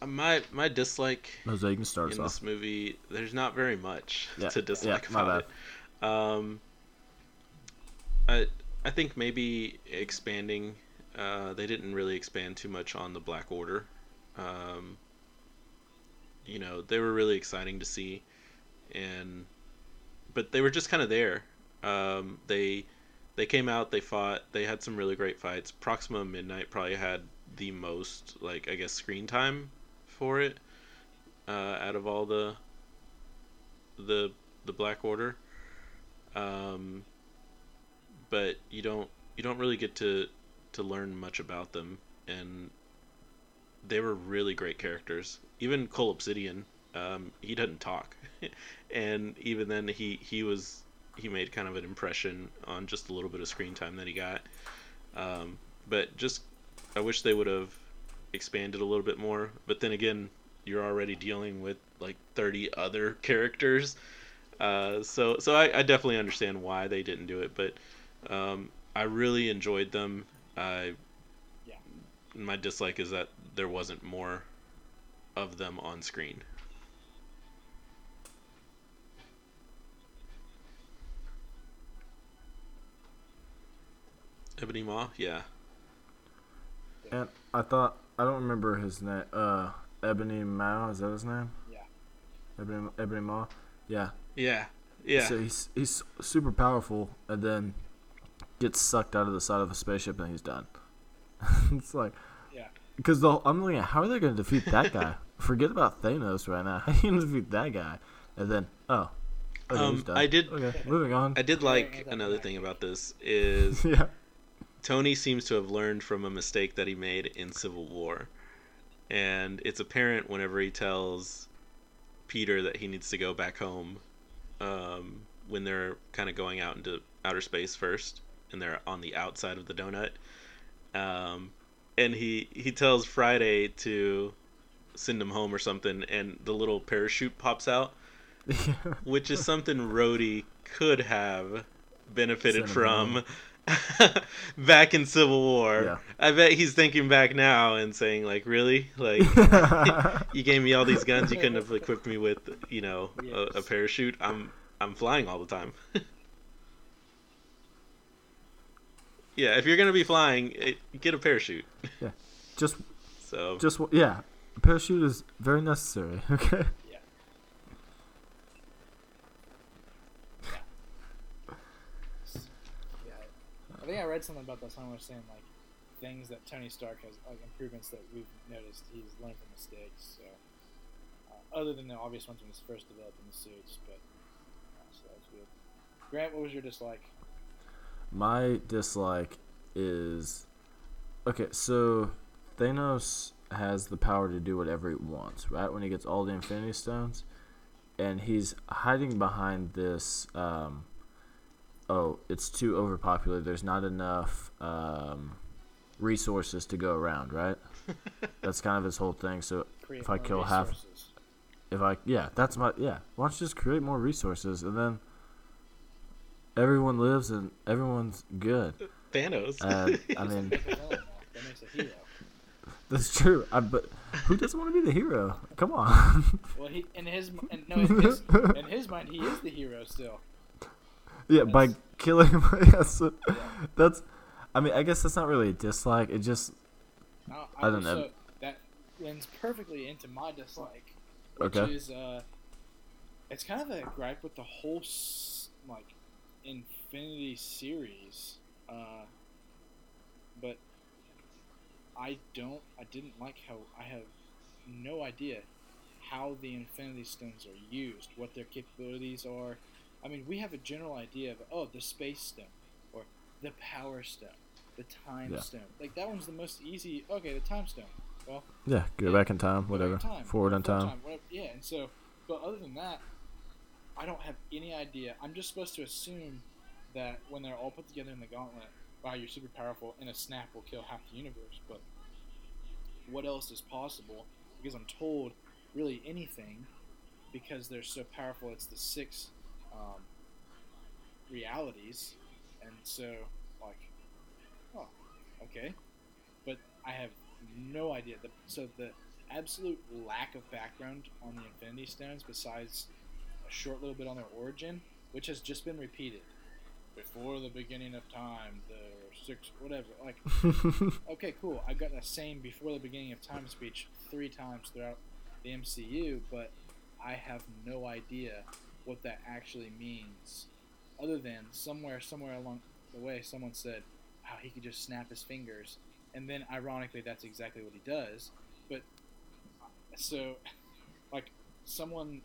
my my dislike you can in off. this movie, there's not very much Yeah, to dislike yeah, about it. Um, I I think maybe expanding. Uh, they didn't really expand too much on the Black Order. Um, you know, they were really exciting to see, and but they were just kind of there. Um, they they came out, they fought, they had some really great fights. Proxima Midnight probably had the most, like I guess, screen time for it uh, out of all the the the Black Order. Um, but you don't you don't really get to to learn much about them, and they were really great characters. Even Cull Obsidian, um, he doesn't talk, and even then he he was he made kind of an impression on just a little bit of screen time that he got. Um, but just I wish they would have expanded a little bit more. But then again, you're already dealing with like 30 other characters. Uh, so so I, I definitely understand why they didn't do it, but um, I really enjoyed them. I Yeah. my dislike is that there wasn't more of them on screen. Ebony Maw, yeah. And I thought I don't remember his name. Uh, Ebony Mao is that his name? Yeah. Ebony Ebony Maw. Yeah. Yeah. Yeah. So he's he's super powerful, and then gets sucked out of the side of a spaceship, and he's done. it's like, Yeah. because the I'm looking at how are they going to defeat that guy? Forget about Thanos right now. How are you going to defeat that guy? And then oh, okay, Um, he's done. I did- Okay, moving on. I did like another thing about this is yeah. Tony seems to have learned from a mistake that he made in Civil War. And it's apparent whenever he tells Peter that he needs to go back home um, when they're kind of going out into outer space first and they're on the outside of the donut. Um, and he, he tells Friday to send him home or something, and the little parachute pops out, which is something Rhodey could have benefited from back in Civil War. Yeah. I bet he's thinking back now and saying like, "Really? Like you gave me all these guns you couldn't have equipped me with, you know, a, a parachute. I'm I'm flying all the time." yeah, if you're going to be flying, it, get a parachute. Yeah, just So just yeah, a parachute is very necessary. Okay. Yeah, I think I read something about that. Someone was saying like things that Tony Stark has, like improvements that we've noticed. He's learned from mistakes. So, uh, other than the obvious ones when he's first developing the suits, but uh, so that's good. Grant, what was your dislike? My dislike is okay. So Thanos has the power to do whatever he wants, right? When he gets all the Infinity Stones, and he's hiding behind this. Um, oh, it's too overpopulated. There's not enough um, resources to go around, right? That's kind of his whole thing. So Create If I more kill half- if I yeah, that's my yeah. Why don't you just create more resources and then everyone lives and everyone's good. Thanos. Uh, I mean, villain now. that makes a hero. that's true. I, but who doesn't want to be the hero? Come on. Well, he in his m- in, no, in his in his mind, he is the hero still. Yeah, by killing him. yes, that's. I mean, I guess that's not really a dislike. It just I, I don't know. also- That lends perfectly into my dislike, which Okay. is uh, it's kind of a gripe with the whole s- like Infinity series, uh, but I don't, I didn't like how I have no idea how the Infinity Stones are used, what their capabilities are. I mean, we have a general idea of oh, the Space Stone or the Power Stone, the Time Yeah. Stone. Like that one's the most easy. Okay, the Time Stone. Well, yeah, go Yeah. back in time, whatever, in time, forward in forward time. whatever. Yeah, and so, but other than that, I don't have any idea. I'm just supposed to assume that when they're all put together in the gauntlet, wow, you're super powerful, and a snap will kill half the universe. But what else is possible? Because I'm told really anything because they're so powerful. It's the six um, realities, and so like, oh, okay, but I have no idea. The, so the absolute lack of background on the Infinity Stones, besides a short little bit on their origin, which has just been repeated. Before the beginning of time, the six, whatever. Like, okay, cool. I've got the same before the beginning of time speech three times throughout the MCU, but I have no idea what that actually means. Other than somewhere, somewhere along the way, someone said, "Wow, he could just snap his fingers," and then ironically, that's exactly what he does. But so, like, someone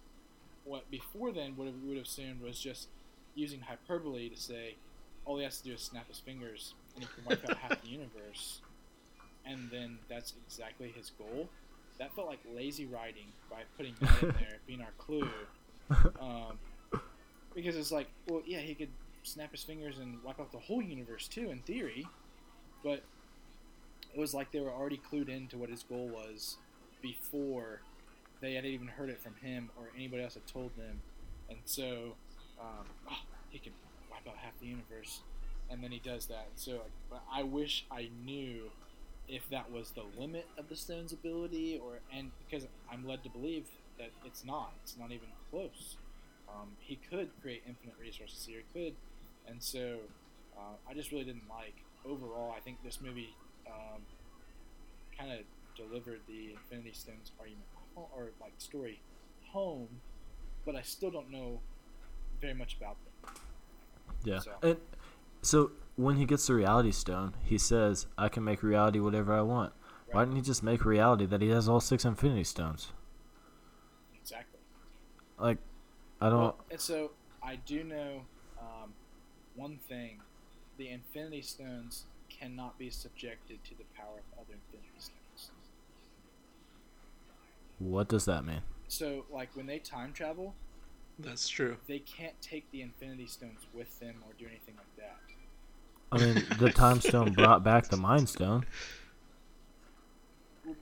what before then would have would have assumed was just using hyperbole to say all he has to do is snap his fingers and he can wipe out half the universe, and then that's exactly his goal. That felt like lazy writing by putting that in there, being our clue. Um, because it's like, well, yeah, he could snap his fingers and wipe out the whole universe too, in theory, but it was like they were already clued into what his goal was before they had even heard it from him or anybody else had told them, and so um, oh, he can wipe out half the universe, and then he does that. And so like, I wish I knew if that was the limit of the stone's ability, or and because I'm led to believe that it's not. It's not even close. Um, he could create infinite resources here. He could, and so uh, I just really didn't like. Overall, I think this movie um, kind of delivered the Infinity Stones argument or like story home, but I still don't know very much about them. Yeah. So- And so when he gets the reality stone, he says, "I can make reality whatever I want." Why Right. didn't he just make reality that he has all six Infinity Stones? Exactly. Like, I don't. Well, and so I do know um, one thing: the Infinity Stones cannot be subjected to the power of other Infinity Stones. What does that mean? So, like when they time travel, That's true. they can't take the Infinity Stones with them or do anything like that. I mean, the Time Stone brought back the Mind Stone.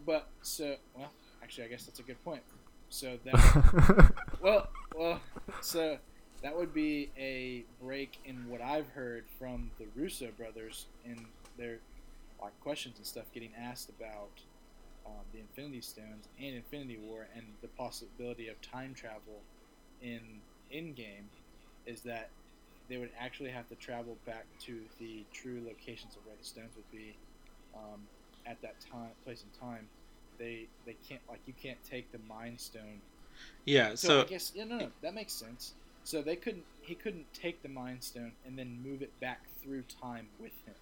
But so, well, actually, I guess that's a good point. So that well, well, so that would be a break in what I've heard from the Russo brothers in their like questions and stuff getting asked about um, the Infinity Stones and Infinity War and the possibility of time travel in End Game is that they would actually have to travel back to the true locations of where the stones would be um, at that time place and time they they can't like you can't take the mind stone Yeah. so, So, I guess yeah, no, no, that makes sense. So they couldn't, he couldn't take the Mind Stone and then move it back through time with him.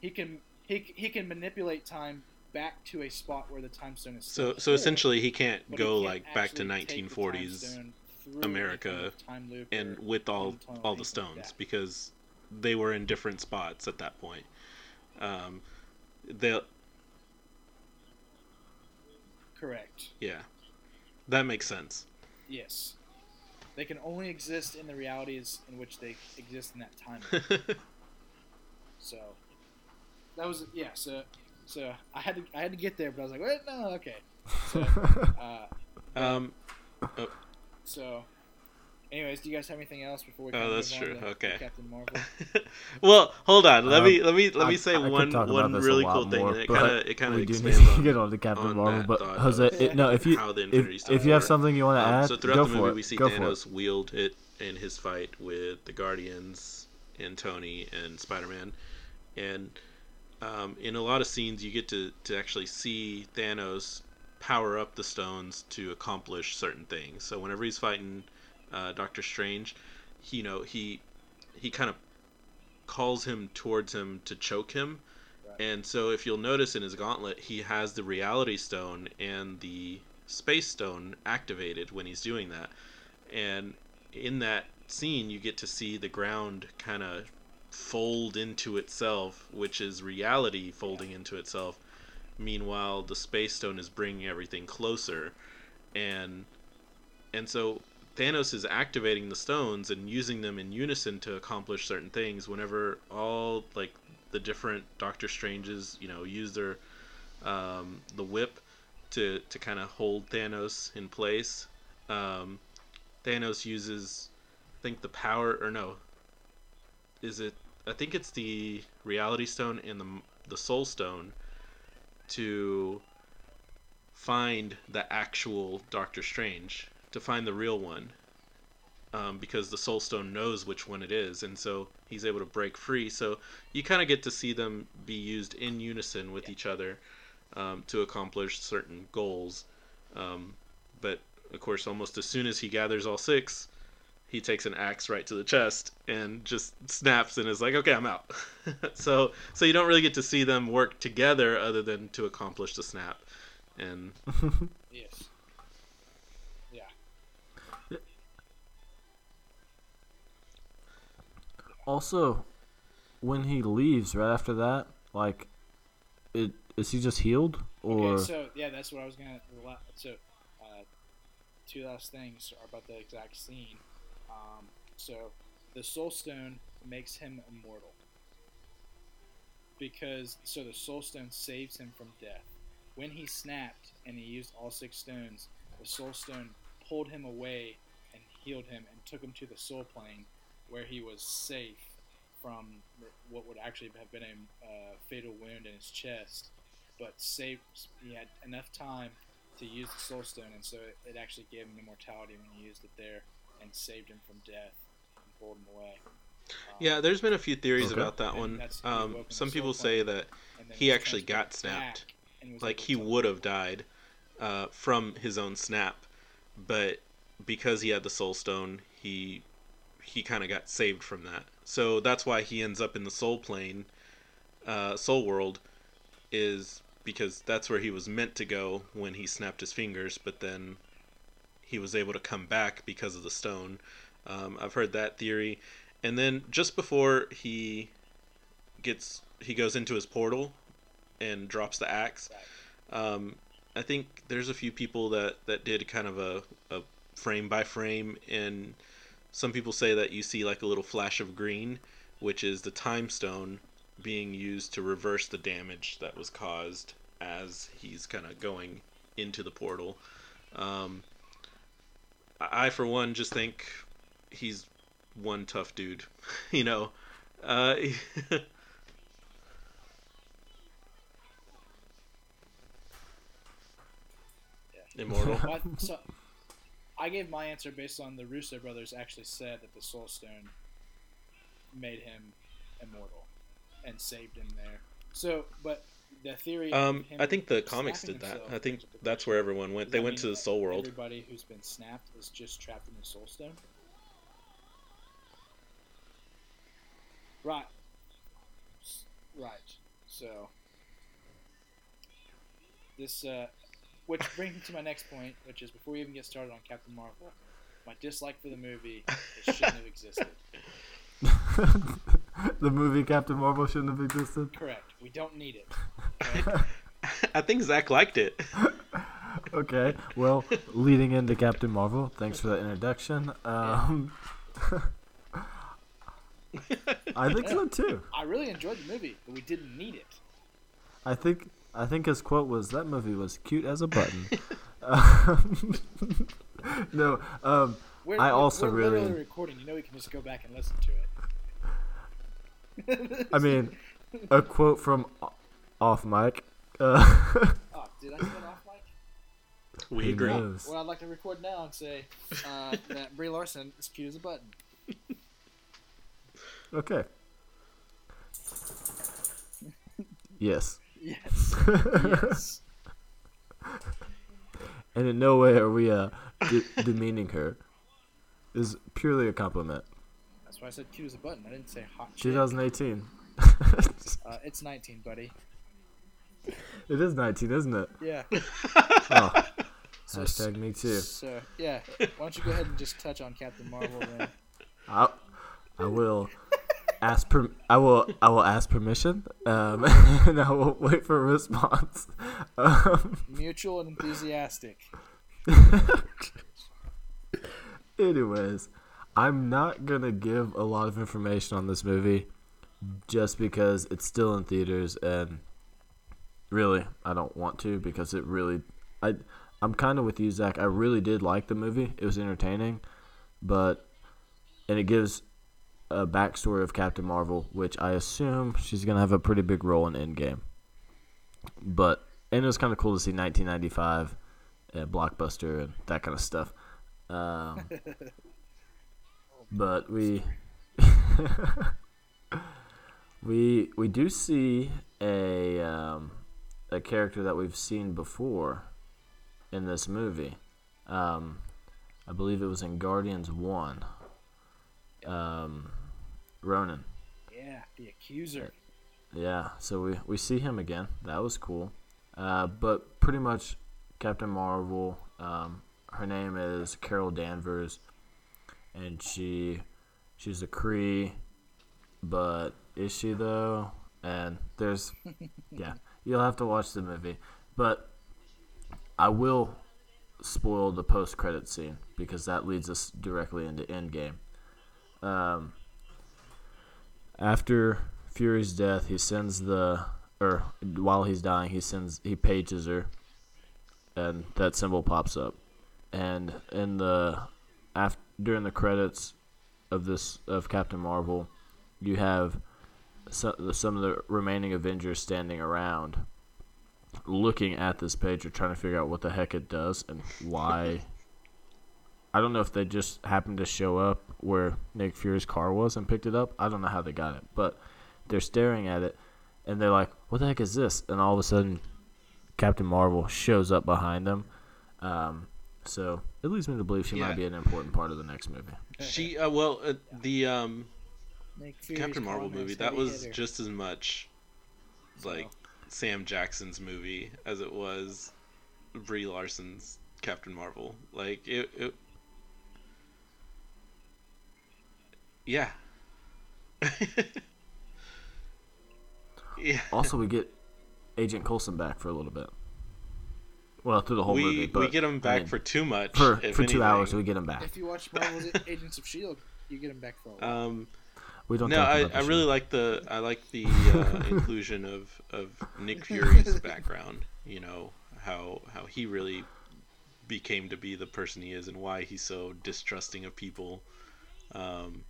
He can, he, he can manipulate time back to a spot where the Time Stone is. so, so essentially, he can't but he go can't like back to actually take the Time 1940s Stone through any America and with all all the anything like stones because they were in different spots at that point. Um, they correct. yeah, that makes sense. Yes, they can only exist in the realities in which they exist in that time. So that was yeah. So so I had to I had to get there, but I was like, wait, no, okay. So uh, um, so, anyways, do you guys have anything else before we? Oh, that's move on true. to Okay. Captain Marvel. well, hold on. Let Um, me let me let me I- say I could one one really cool thing, more, and it but kind of it kind of we do need expands to on, get on to Captain on Marvel. But Jose, of it, no, if you how the if, if you have something you want to Um, add, so throughout go the movie, for it. we see go for it. Thanos wield it in his fight with the Guardians and Tony and Spider Man, and um, in a lot of scenes, you get to to actually see Thanos power up the stones to accomplish certain things. So whenever he's fighting uh, Doctor Strange, he, you know he he kind of calls him towards him to choke him. Right. And so if you'll notice in his gauntlet, he has the reality stone and the space stone activated when he's doing that. And in that scene, you get to see the ground kind of fold into itself, which is reality folding into itself. Meanwhile, the space stone is bringing everything closer, and and so Thanos is activating the stones and using them in unison to accomplish certain things. Whenever all like the different Doctor Stranges, you know, use their um, the whip to to kind of hold Thanos in place. Um, Thanos uses, I think the power or no, is it? I think it's the Reality Stone and the the Soul Stone to find the actual Doctor Strange, to find the real one, um, because the Soul Stone knows which one it is, and so he's able to break free. So you kind of get to see them be used in unison with each other um, to accomplish certain goals. Um, but of course, almost as soon as he gathers all six, he takes an axe right to the chest and just snaps and is like, "Okay, I'm out." so, so you don't really get to see them work together other than to accomplish the snap. And Yes. Also, when he leaves right after that, like, it is he just healed or Okay, so yeah, that's what I was gonna. So, uh, two last things are about the exact scene. Um, so, the Soul Stone makes him immortal because so the Soul Stone saves him from death. When he snapped and he used all six stones, the Soul Stone pulled him away and healed him and took him to the Soul Plane, where he was safe from what would actually have been a uh, fatal wound in his chest but saved. He had enough time to use the Soul Stone, and so it, it actually gave him immortality when he used it there, and saved him from death and pulled him away. Um, yeah, there's been a few theories Okay. about that And one. Um, some people say that he actually got snapped. back and was like he would have died uh, from his own snap, but because he had the soul stone, he he kind of got saved from that. So that's why he ends up in the soul plane, uh, soul world, is because that's where he was meant to go when he snapped his fingers, but then he was able to come back because of the stone. Um, I've heard that theory, and then just before he gets he goes into his portal and drops the axe. Um, I think there's a few people that that did kind of a, a frame by frame, and some people say that you see like a little flash of green, which is the time stone being used to reverse the damage that was caused as he's kind of going into the portal. Um, I, I, for one, just think he's one tough dude. you know, uh, immortal. So, I gave my answer based on the Russo brothers actually said that the Soul Stone made him immortal and saved him there. So, but the theory. Um, I think the comics did that. I think that's where everyone went. They went to the Soul World. Everybody who's been snapped is just trapped in the Soul Stone. Right. Right. So this, uh, which brings me to my next point, which is before we even get started on Captain Marvel, my dislike for the movie it shouldn't have existed. the movie Captain Marvel shouldn't have existed? Correct. We don't need it. Okay? I think Zach liked it. Okay, well, leading into Captain Marvel, thanks for that introduction. Um, I think so too. I really enjoyed the movie, but we didn't need it. I think I think his quote was that movie was cute as a button. um, no, um, We're, I we're- also we're really- recording. You know, we can just go back and listen to it. I mean, a quote from off mic. Uh, oh, did I say it off mic? We who agree. knows? Well, I'd like to record now and say uh, that Brie Larson is cute as a button. Okay. Yes. Yes. yes. And in no way are we uh, de- demeaning her. Is purely a compliment. That's why I said cute as a button. I didn't say hot. 2018. Uh, it's 19, buddy. it is 19, isn't it? Yeah. Oh, So, hashtag me too. So yeah, why don't you go ahead and just touch on Captain Marvel then? I, I will ask per, I will I will ask permission, um, and I will wait for a response. Um, Mutual and enthusiastic. anyways, I'm not gonna give a lot of information on this movie, just because it's still in theaters, and really I don't want to because it really I I'm kind of with you, Zach. I really did like the movie. It was entertaining, but and it gives a backstory of Captain Marvel, which I assume she's gonna have a pretty big role in Endgame. But and it was kind of cool to see 1995, uh, blockbuster and that kind of stuff. Um, but we we we do see a um, a character that we've seen before in this movie. Um, I believe it was in Guardians One. Um, Ronan. Yeah, the accuser. Yeah, so we, we see him again. That was cool. Uh, but pretty much Captain Marvel, um, her name is Carol Danvers, and she she's a Kree, but is she though? And there's yeah, you'll have to watch the movie. But I will spoil the post credit scene because that leads us directly into Endgame. Um, after Fury's death, he sends the or while he's dying, he sends he pages her, and that symbol pops up, and in the after during the credits of this of Captain Marvel, you have some, some of the remaining Avengers standing around, looking at this page or trying to figure out what the heck it does and why. I don't know if they just happened to show up where Nick Fury's car was and picked it up. I don't know how they got it, but they're staring at it and they're like, "What the heck is this?" And all of a sudden, Captain Marvel shows up behind them. Um, so it leads me to believe she Yeah. might be an important part of the next movie. She uh, well uh, the um Captain Marvel movie that was hitter. just as much like Sam Jackson's movie as it was Brie Larson's Captain Marvel. Like it, it yeah. yeah. Also, we get Agent Coulson back for a little bit. Well, through the whole we movie, but we get him I back mean, for too much for if for two hours. We get him back. If you watch Marvel's Agents of Shield, you get him back for a while. Um, We don't. no, I, I really show. like the I like the uh, inclusion of, of Nick Fury's background. You know how how he really became to be the person he is and why he's so distrusting of people. Um,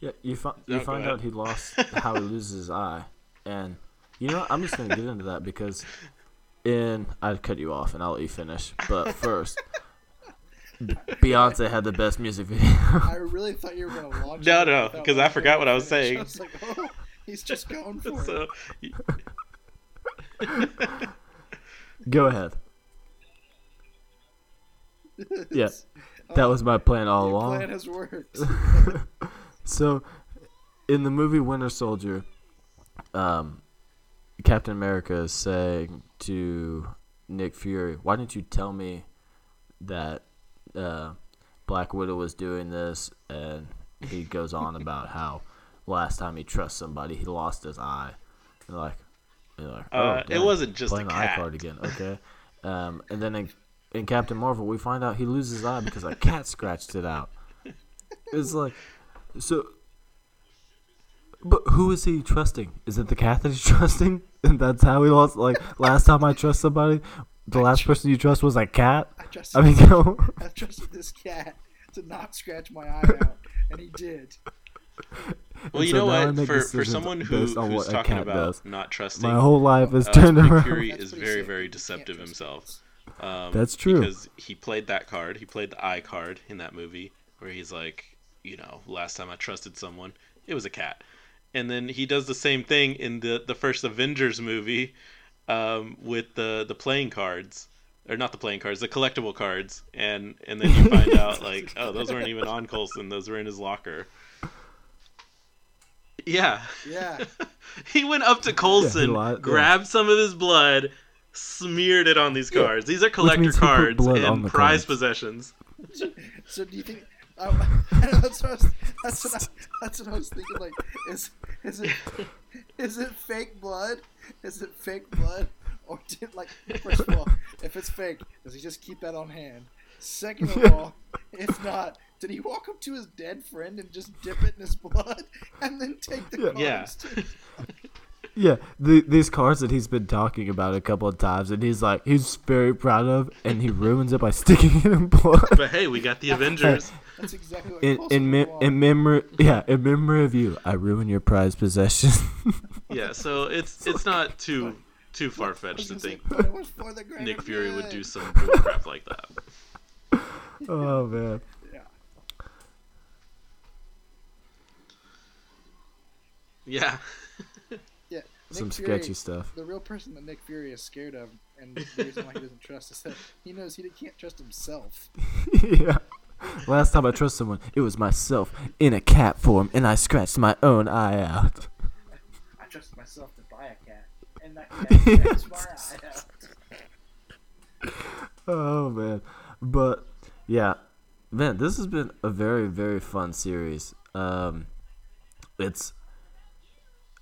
Yeah, you, fi- No, you find ahead. out he lost how he loses his eye, and you know I'm just gonna get into that because in I'd cut you off and I'll let you finish, but first. Beyonce had the best music video. I really thought you were gonna launch. No, it no, without 'cause I forgot what I was finish. saying. I was like, oh, he's just going for so it. Go ahead. Yeah, that was my plan all Your along. plan has worked. So, in the movie Winter Soldier, um, Captain America is saying to Nick Fury, "Why didn't you tell me that uh, Black Widow was doing this?" And he goes on about how last time he trusts somebody, he lost his eye. And like, like, oh, Uh, it wasn't just playing a the eye card again. Okay. Um, and then in, in Captain Marvel, we find out he loses his eye because a cat scratched it out. It's like, so. But who is he trusting? Is it the cat that he's trusting? And that's how he lost. Like last time I trust somebody, the last person you trust was a cat. I trusted, I mean, you know, I trusted this cat to not scratch my eye out, and he did. well, you so know what? For for someone who, based on who's what a talking cat about does. not trusting, my whole life is uh, turned around. Fury is very said. very deceptive himself. Um, That's true. because he played that card. He played the eye card in that movie where he's like, you know, last time I trusted someone, it was a cat. And then he does the same thing in the the first Avengers movie um, with the the playing cards. Or not the playing cards, the collectible cards, and and then you find out like, oh, those weren't even on Coulson; those were in his locker. Yeah, Yeah, he went up to Coulson, lied, yeah. grabbed some of his blood, smeared it on these cards. These are collector means he put cards and prize cards. possessions. So do you think? Um, that's, what I was, that's, what I, that's what I was thinking. Like, is is it is it fake blood? Is it fake blood, or did like first of all, if it's fake, does he just keep that on hand? Second of all, if not, Did he walk up to his dead friend and just dip it in his blood and then take the Yeah. cards? To... Yeah, the, these cards that he's been talking about a couple of times, and he's like, he's very proud of, and he ruins it by sticking it in blood. But hey, we got the Avengers. That's exactly what In in, me- in memory, yeah, in memory of you, I ruin your prized possession. Yeah, so it's it's not too too far fetched to gonna say, think but it was for the greater Nick Fury would do some bull crap like that. oh man, Yeah. Yeah. Yeah. some Nick sketchy stuff. The real person that Nick Fury is scared of, and the reason why he doesn't trust is that he knows he can't trust himself. yeah. Last time I trusted someone, it was myself in a cat form, and I scratched my own eye out. I trust myself to buy a cat, and that cat takes my eye out. Oh man, but yeah, man, this has been a very very fun series. Um, it's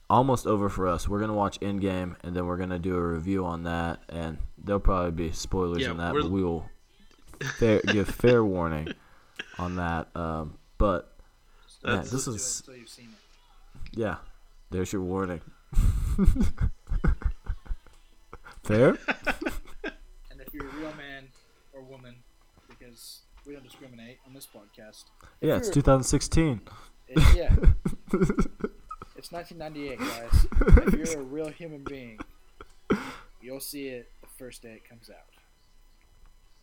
almost over for us. We're gonna watch Endgame, and then we're gonna do a review on that, and there'll probably be spoilers Yeah, in that, but we will fair, give fair warning on that. Um, but man, this Do it is until you've seen it. yeah. There's your warning. fair. And if you're a real man or woman, because we don't discriminate on this podcast. Yeah, it's 2016. it- yeah, it's 1998, guys. If you're a real human being, you'll see it the first day it comes out.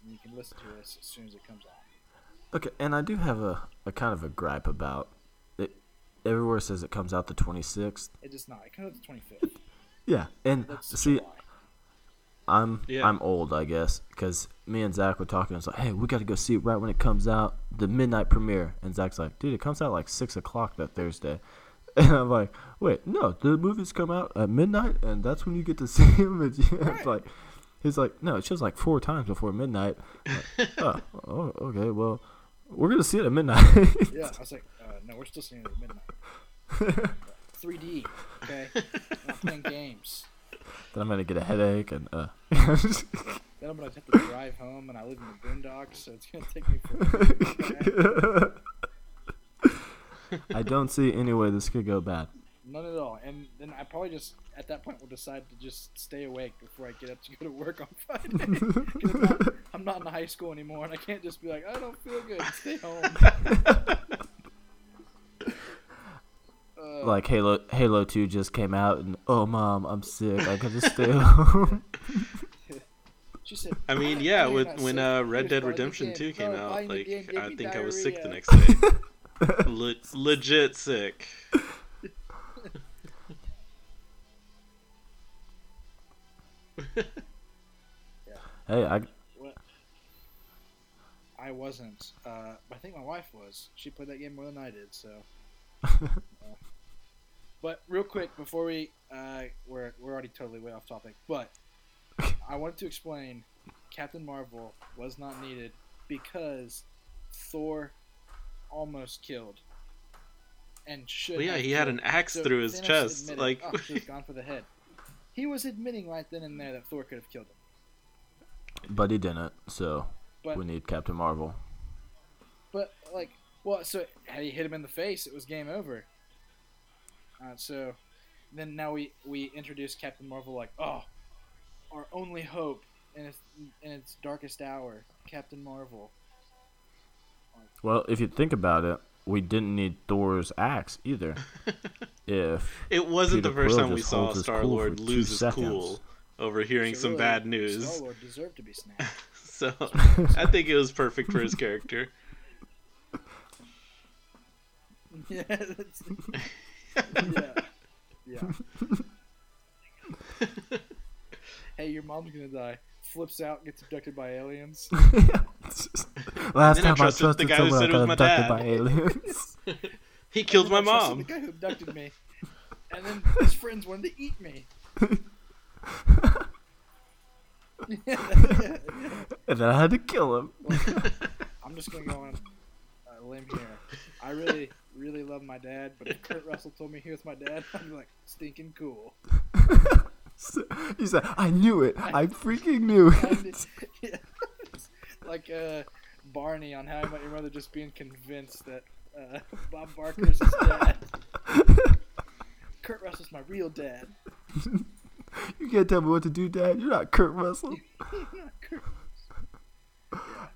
And you can listen to us as soon as it comes on. Okay, and I do have a, a kind of a gripe about it. Everywhere says it comes out the 26th. It does not. It comes out the 25th. Yeah, and That's see, July. I'm Yeah. I'm old, I guess, because me and Zach were talking. It's like, hey, we got to go see it right when it comes out, the midnight premiere. And Zach's like, dude, it comes out like six o'clock that Thursday. And I'm like, wait, no, the movies come out at midnight, and that's when you get to see them. And it's Right. like, he's like, no, it shows like four times before midnight. Like, oh, oh, okay, well, we're gonna see it at midnight. Yeah, I was like, uh, no, we're still seeing it at midnight. 3D, okay? We're not playing games. then I'm gonna get a headache and uh. Then I'm gonna have to drive home, and I live in the boondocks, so it's gonna take me forever. I don't see any way this could go bad. None at all. And then I probably just at that point will decide to just stay awake before I get up to go to work on Friday. I'm, not, I'm not in high school anymore, and I can't just be like, I don't feel good, stay home. Uh, Like Halo, Halo Two just came out, and oh mom, I'm sick. I gotta stay home. she said, I mean, yeah, are you when when uh, Red Dead Redemption 2 came No, out, like I me think I was sick the next day. Le- legit sick. Hey, I What? I wasn't. Uh, I think my wife was. She played that game more than I did. So. Uh, but real quick before we, uh, we're we're already totally way off topic. But I wanted to explain, Captain Marvel was not needed because Thor almost killed. And should. Well, yeah, have he had an axe So through his Thanos chest. admitted, Like, oh, should have gone for the head. He was admitting right then and there that Thor could have killed him. but he didn't. So But we need Captain Marvel. But like, well, so had he hit him in the face, it was game over. Uh, so then now we we introduce Captain Marvel like, oh, our only hope in its in its darkest hour, Captain Marvel. Well, if you think about it, we didn't need Thor's axe either. if it wasn't Peter the first Quill time we saw Star cool Lord for lose his seconds. cool over hearing So some really, bad news. Star-Lord deserved to be snapped. So I think it was perfect for his character. yeah, that's, yeah, yeah. hey, your mom's gonna die. Flips out, gets abducted by aliens. last Then I time I trusted trusted the guy who said I it was got my abducted dad. by aliens. He killed my I trusted mom. The guy who abducted me, and then his friends wanted to eat me. and then I had to kill him. I'm just gonna go on a limb here. I really, really love my dad, but if Kurt Russell told me he was my dad, I'd be like, stinking cool. He said, "I knew it. I freaking knew And, it." yeah, like, uh, Barney on How I Met Your Mother just being convinced that uh, Bob Barker's his dad. Kurt Russell's my real dad. You can't tell me what to do, Dad. You're not Kurt Russell. Kurt-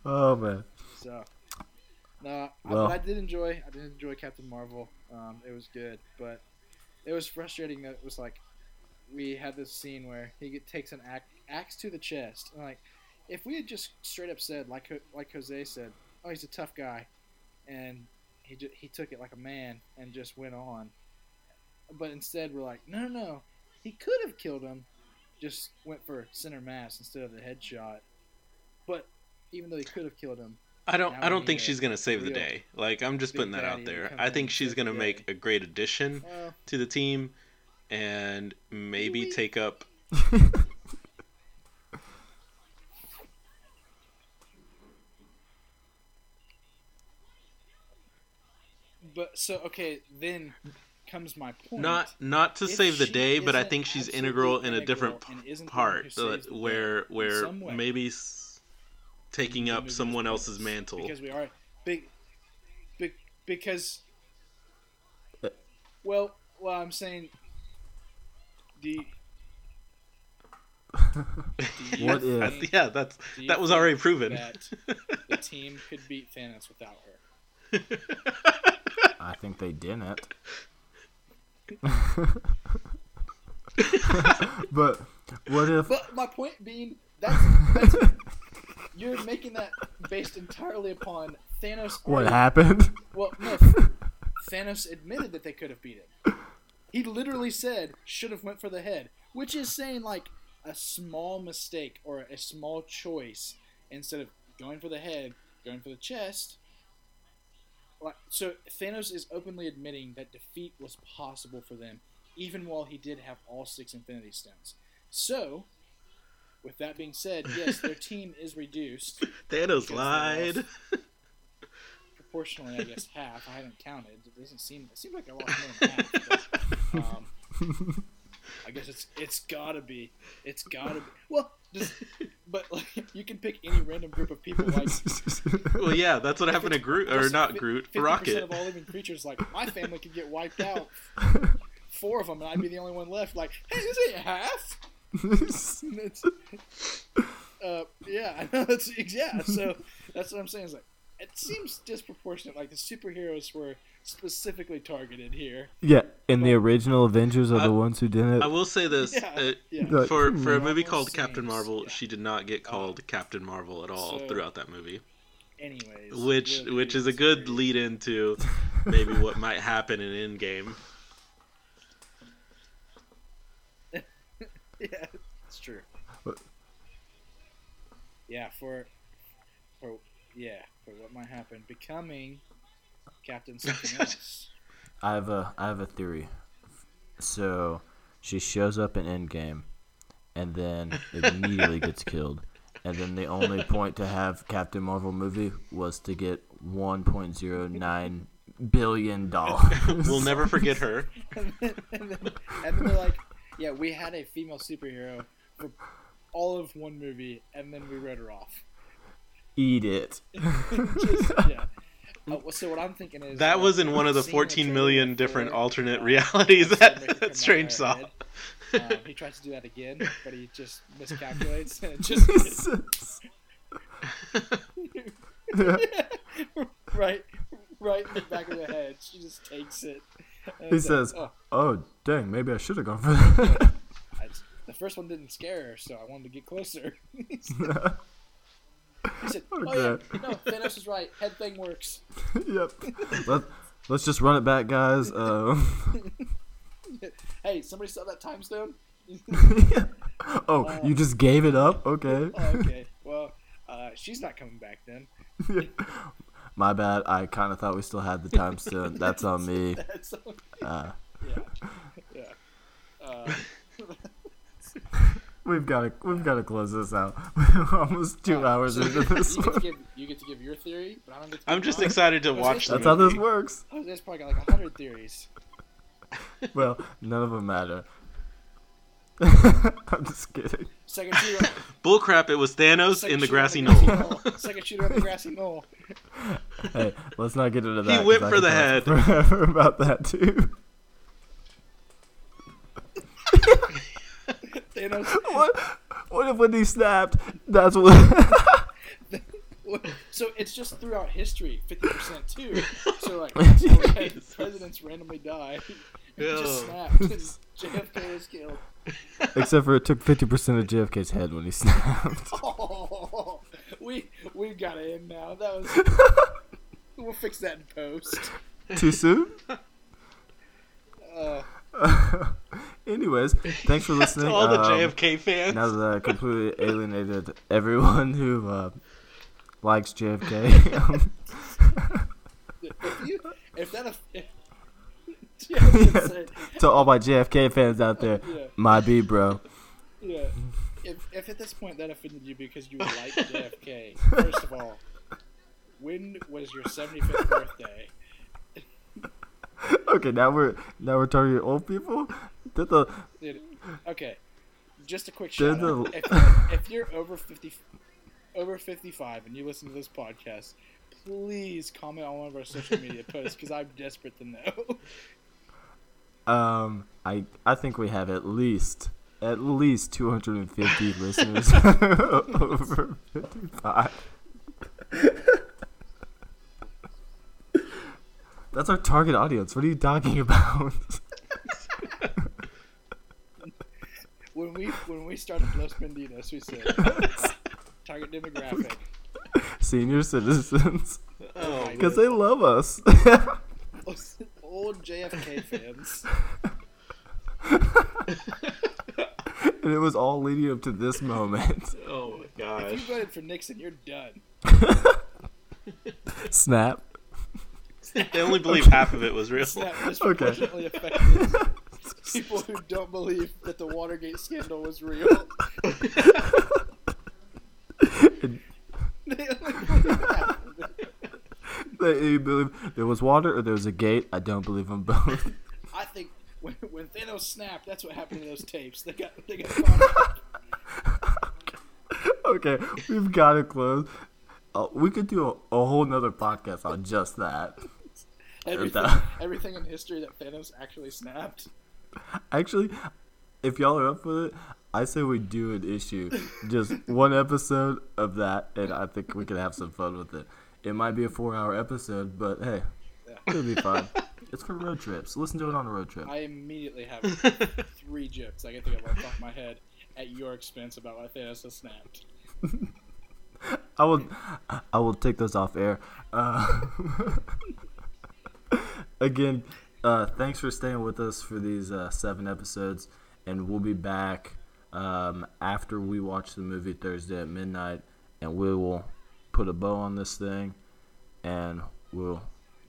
Oh man. So, no, I, Well- but I did enjoy. I did enjoy Captain Marvel. Um, it was good, but it was frustrating that it was like we had this scene where he takes an axe, axe to the chest, and like if we had just straight up said like like Jose said, oh he's a tough guy, and he ju- he took it like a man and just went on, but instead we're like no no no, he could have killed him, just went for center mass instead of the headshot, but even though he could have killed him. I don't. I don't think she's gonna save the day. Like I'm just putting that out there. I think she's gonna make a great addition Well, to the team, and maybe take up. But so okay, then comes my point. Not not to If save the day, but I think she's absolutely integral in a different integral and isn't the one part uh, saves the day where where maybe taking up someone else's mantle. because we are big, big because. Well, well, I'm saying. Do you, What do if- yeah, that's that was think already proven. that the team could beat Thanos without her. I think they didn't. but what if? But my point being, that's, that's you're making that based entirely upon Thanos. What already- happened? Well, no. Thanos admitted that they could have beat him. He literally said should have went for the head, which is saying like a small mistake or a small choice instead of going for the head, going for the chest. So, Thanos is openly admitting that defeat was possible for them, even while he did have all six Infinity Stones. So, with that being said, yes, their team is reduced Thanos lied. proportionally, I guess half. I haven't counted. It doesn't seem. It seems like I lost more than half. But, um, I guess it's it's gotta be. It's gotta be. Well, just, but like you can pick any random group of people. Like well, yeah, that's what happened to Groot, or not fi- Groot, 50% Rocket. of all living creatures, like my family could get wiped out. Four of them, and I'd be the only one left. Like, hey, this ain't half. It's, uh, yeah, I. That's yeah. So that's what I'm saying. Is like it seems disproportionate. Like the superheroes were specifically targeted here. yeah, and the original Avengers are I- the ones who did it. I will say this: Yeah, uh, yeah. For for a hmm. movie Marvel called Captain Marvel, yeah. she did not get called Captain Marvel at all so- throughout that movie, Anyways, which we'll which is a good theory. lead into maybe what might happen in Endgame. Yeah, it's true. What? Yeah, for for yeah for what might happen, becoming Captain something else. I have a I have a theory. So she shows up in Endgame, and then immediately gets killed. And then the only point to have Captain Marvel movie was to get 1.09 billion dollars. We'll never forget her. and, then, and, then, and then they're like, yeah, we had a female superhero for all of one movie, and then we wrote her off. Eat it. Just, yeah. Uh, so what I'm thinking is That uh, was in one of the seeing 14 trailer million before, different uh, alternate uh, realities Captain that, that Strange of saw. Um, he tries to do that again, but he just miscalculates and it just right, right in the back of the head. She just takes it. And he it's like, says, "Oh, "Oh, dang, maybe I should have gone for that." I the first one didn't scare her, so I wanted to get closer. He said, "Oh Okay. yeah, no, Thanos is right. Head thing works." yep. Let, let's just run it back, guys. Um, Hey, somebody saw that time stone? oh, you just gave it up? Okay. oh, okay. Well, uh, she's not coming back then. My bad. I kind of thought we still had the time stone. That's on me. That's on Uh, yeah, yeah. We've got to we've got to close this out. We're almost two hours so into this you get to one. give you get to give your theory, but I don't get to. I'm just mine. excited to Jose- watch the That's how this movie. works. Jose's probably got like a hundred theories. Well, none of them matter. I'm just kidding. Second shooter. Bullcrap! It was Thanos second in the grassy grassy knoll. Second shooter on the grassy knoll. Hey, let's not get into that. 'cause went for could the head. Forever about that too. Thanos. What? What if when he snapped? That's what. So it's just throughout history, fifty percent too. So like, so when presidents randomly die. It just Ew. snapped. JFK was killed. Except for it took 50% of JFK's head when he snapped. Oh, we we got to end now. That was. We'll fix that in post. Too soon? Uh, Anyways, thanks for listening. to all the Um, JFK fans. Now that I completely alienated everyone who uh, likes JFK. um, if you if that if, yeah, I was gonna to all my JFK fans out there, yeah, my B, bro. yeah. If if at this point that offended you because you like JFK, first of all, when was your seventy fifth birthday? Okay, now we're now we're targeting old people. Did the Dude, okay, just a quick shout out. If, if you're over fifty, over fifty-five, and you listen to this podcast, please comment on one of our social media posts because I'm desperate to know. um I I think we have at least at least 250 listeners over 55. That's our target audience. What are you talking about? when we when we started Los Benditos, we said target demographic. Senior citizens. oh, Because they love us. Old JFK fans. and it was all leading up to this moment. oh my oh god. If you voted for Nixon, you're done. Snap. They only believe half of it was real. Snap disproportionately affected people who don't believe that the Watergate scandal was real. They only believe half. They- believe there was water or there was a gate? I don't believe them both. I think when, when Thanos snapped, that's what happened to those tapes. They got they got caught okay, we've got to close. Uh, we could do a, a whole nother podcast on just that. Everything, everything in history that Thanos actually snapped. Actually, if y'all are up with it, I say we do an issue, just one episode of that, and I think we could have some fun with it. It might be a four-hour episode, but hey, it'll be fun. It's for road trips. Listen to it on a road trip. I immediately have three jokes I can think of off the top of my head at your expense about why Thanos has snapped. I will, I will take those off air. Uh, again, uh, thanks for staying with us for these uh, seven episodes, and we'll be back um, after we watch the movie Thursday at midnight, and we will put a bow on this thing, and we'll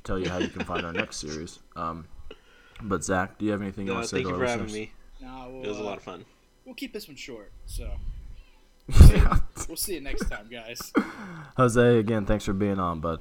tell you how you can find our next series. Um, but Zach, do you have anything you No, want to say thank to you our for having me. Nah, we'll, It was a uh, lot of fun. We'll keep this one short, so Yeah. we'll see you next time, guys. Jose, again, thanks for being on, bud.